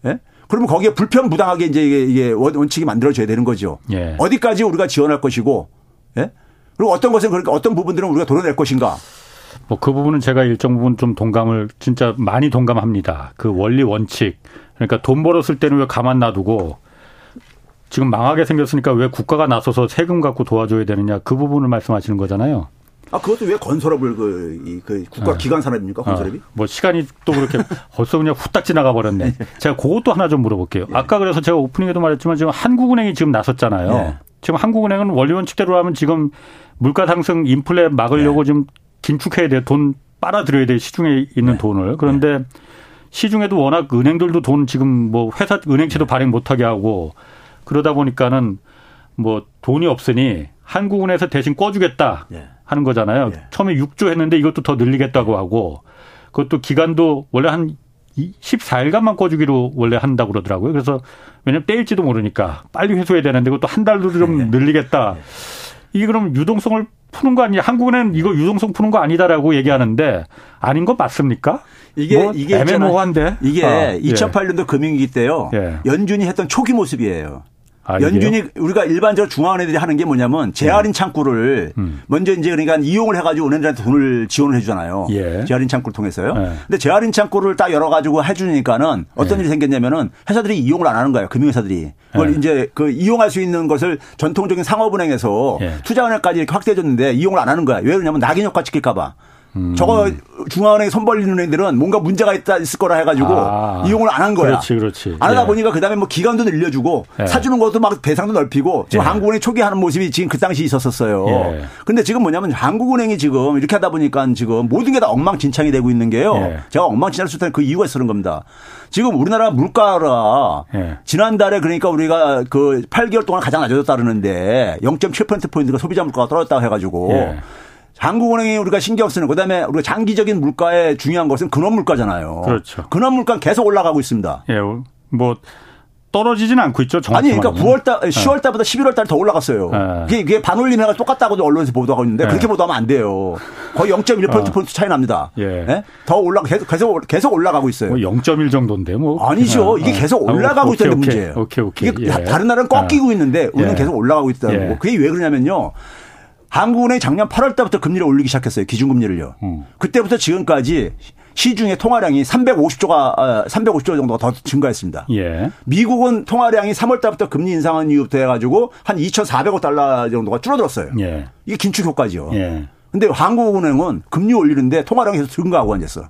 S3: 예? 그러면 거기에 불편 부당하게 이제 이게, 이게 원칙이 만들어져야 되는 거죠. 예. 어디까지 우리가 지원할 것이고, 예? 그리고 어떤 것은 그러니까 어떤 부분들은 우리가 도려낼 것인가.
S1: 뭐 그 부분은 제가 일정 부분 좀 동감을 진짜 많이 동감합니다. 그 원리 원칙. 그러니까 돈 벌었을 때는 왜 가만 놔두고 지금 망하게 생겼으니까 왜 국가가 나서서 세금 갖고 도와줘야 되느냐 그 부분을 말씀하시는 거잖아요.
S3: 아 그것도 왜 건설업을 그, 그 국가 네. 기관 산업입니까 건설업이? 어,
S1: 뭐 시간이 또 그렇게 벌써 그냥 후딱 지나가 버렸네. 제가 그것도 하나 좀 물어볼게요. 예. 아까 그래서 제가 오프닝에도 말했지만 지금 한국은행이 지금 나섰잖아요. 예. 지금 한국은행은 원리 원칙대로 하면 지금 물가 상승 인플레 막으려고 예. 좀 긴축해야 돼. 돈 빨아들여야 돼. 시중에 있는 네. 돈을. 그런데 네. 시중에도 워낙 은행들도 돈 지금 뭐 회사 은행채도 발행 못하게 하고 그러다 보니까는 뭐 돈이 없으니 한국은행에서 대신 꿔주겠다. 예. 하는 거잖아요. 예. 처음에 6조 했는데 이것도 더 늘리겠다고 하고 그것도 기간도 원래 한 14일간만 꺼주기로 원래 한다고 그러더라고요. 그래서 왜냐면 떼일지도 모르니까 빨리 회수해야 되는데 그것도 한 달도 좀 네. 늘리겠다. 네. 이게 그럼 유동성을 푸는 거 아니야? 한국은 이거 유동성 푸는 거 아니다라고 얘기하는데 아닌 거 맞습니까?
S3: 이게 뭐 이게 애매모호한데 이게 아, 2008년도 예. 금융위기 때요. 예. 연준이 했던 초기 모습이에요. 아, 연준이 우리가 일반적으로 중앙은행들이 하는 게 뭐냐면 재할인 네. 창구를 음. 먼저 이제 그러니까 이용을 해가지고 은행들한테 돈을 지원을 해주잖아요. 예. 재할인 창구를 통해서요. 예. 근데 재할인 창구를 딱 열어가지고 해주니까는 어떤 예. 일이 생겼냐면은 회사들이 이용을 안 하는 거예요. 금융회사들이 그걸 예. 이제 그 이용할 수 있는 것을 전통적인 상업은행에서 예. 투자은행까지 이렇게 확대해줬는데 이용을 안 하는 거야. 왜 그러냐면 낙인 효과 찍힐까봐. 음. 저거 중앙은행 손 벌리는 애들은 뭔가 문제가 있다 있을 거라 해가지고 아. 이용을 안 한 거야.
S1: 그렇지, 그렇지.
S3: 안 하다 예. 보니까 그다음에 뭐 기간도 늘려주고 예. 사주는 것도 막 배상도 넓히고 지금 예. 한국은행 초기하는 모습이 지금 그 당시 있었었어요. 예. 근데 지금 뭐냐면 한국은행이 지금 이렇게 하다 보니까 지금 모든 게 다 엉망진창이 되고 있는 게요. 예. 제가 엉망진창을 쓸 때는 그 이유가 그런 겁니다. 지금 우리나라 물가가 예. 지난달에 그러니까 우리가 그 8개월 동안 가장 낮아졌다 그러는데 0.7% 포인트가 소비자 물가가 떨어졌다고 해가지고. 한국은행이 우리가 신경 쓰는 그다음에 우리가 장기적인 물가에 중요한 것은 근원 물가잖아요.
S1: 그렇죠.
S3: 근원 물가는 계속 올라가고 있습니다.
S1: 예, 뭐 떨어지지는 않고 있죠.
S3: 아니, 그러니까 9월 달, 10월 달보다 11월 달더 올라갔어요. 네. 그게, 그게 반올림해가 똑같다고도 언론에서 보도하고 있는데 네. 그렇게 보도하면 안 돼요. 거의 0.1% 어. 포인트 차이 납니다. 예. 네? 더 올라 계속 계속 계속 올라가고 있어요. 뭐
S1: 0.1 정도인데 뭐
S3: 아니죠. 이게 계속 아, 올라가고 있다는 문제예요.
S1: 오케이, 오케이.
S3: 이게 예. 다른 나라는 꺾이고 있는데 우리는 예. 계속 올라가고 있다는 예. 거고. 그게 왜 그러냐면요. 한국은행이 작년 8월 달부터 금리를 올리기 시작했어요. 기준금리를요. 음. 그때부터 지금까지 시중의 통화량이 350조가 350조 어, 정도가 더 증가했습니다. 예. 미국은 통화량이 3월 달부터 금리 인상한 이후부터 해가지고 한 2,400억 달러 정도가 줄어들었어요. 예. 이게 긴축 효과죠. 예. 근데 한국은행은 금리 올리는데 통화량이 계속 증가하고 앉았어.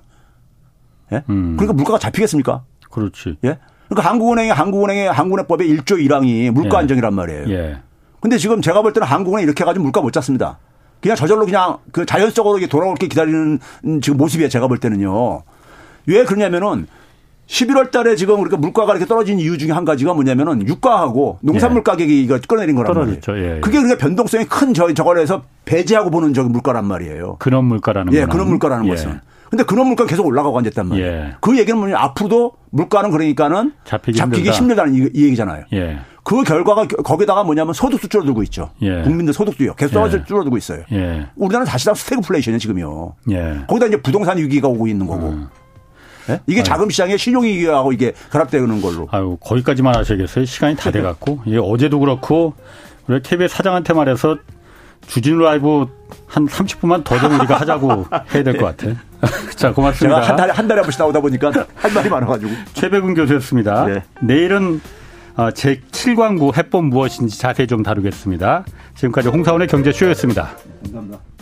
S3: 예? 음. 그러니까 물가가 잡히겠습니까?
S1: 그렇지.
S3: 예? 그러니까 한국은행이 한국은행의 한국은행법의 1조 1항이 물가 예. 안정이란 말이에요. 예. 근데 지금 제가 볼 때는 한국은행 이렇게 해가지고 물가 못 잡습니다. 그냥 저절로 그냥 그 자연적으로 돌아올 게 기다리는 지금 모습이에요. 제가 볼 때는요. 왜 그러냐면은 11월 달에 지금 우리가 물가가 이렇게 떨어진 이유 중에 한 가지가 뭐냐면은 유가하고 농산물 예. 가격이 이거 끌어내린 거란 떨어졌죠. 말이에요. 예, 예. 그게 그러니까 변동성이 큰 저, 저걸 해서 배제하고 보는 저기 물가란 말이에요.
S1: 근원 물가라는
S3: 예, 근원 물가라는 예. 것은. 근데 근원 물가 계속 올라가고 앉았단 말이에요. 예. 그 얘기는 뭐냐 앞으로도 물가는 그러니까는 잡히기, 잡히기 힘들다. 는 이, 이, 얘기잖아요. 예. 그 결과가 거기다가 뭐냐면 소득도 줄어들고 있죠. 예. 국민들 소득도요. 계속 예. 줄어들고 있어요. 예. 우리나라는 사실상 스태그플레이션이에요 지금요. 예. 거기다 이제 부동산 위기가 오고 있는 거고. 음. 예? 이게 아유. 자금 시장의 신용 위기하고 이게 결합되는 걸로.
S1: 아유 거기까지만 하셔야겠어요. 시간이 다 돼 갖고. 예, 어제도 그렇고 우리 KBS 사장한테 말해서 주진우 라이브 한 30분만 더 좀 우리가 하자고 해야 될 것 같아. 자, 고맙습니다.
S3: 제가 한 달에, 한 달에 한 번씩 나오다 보니까 할 말이 많아 가지고.
S1: 최백은 교수였습니다. 네. 내일은 어, 제7광구 해법 무엇인지 자세히 좀 다루겠습니다. 지금까지 홍사원의 경제쇼였습니다. 감사합니다.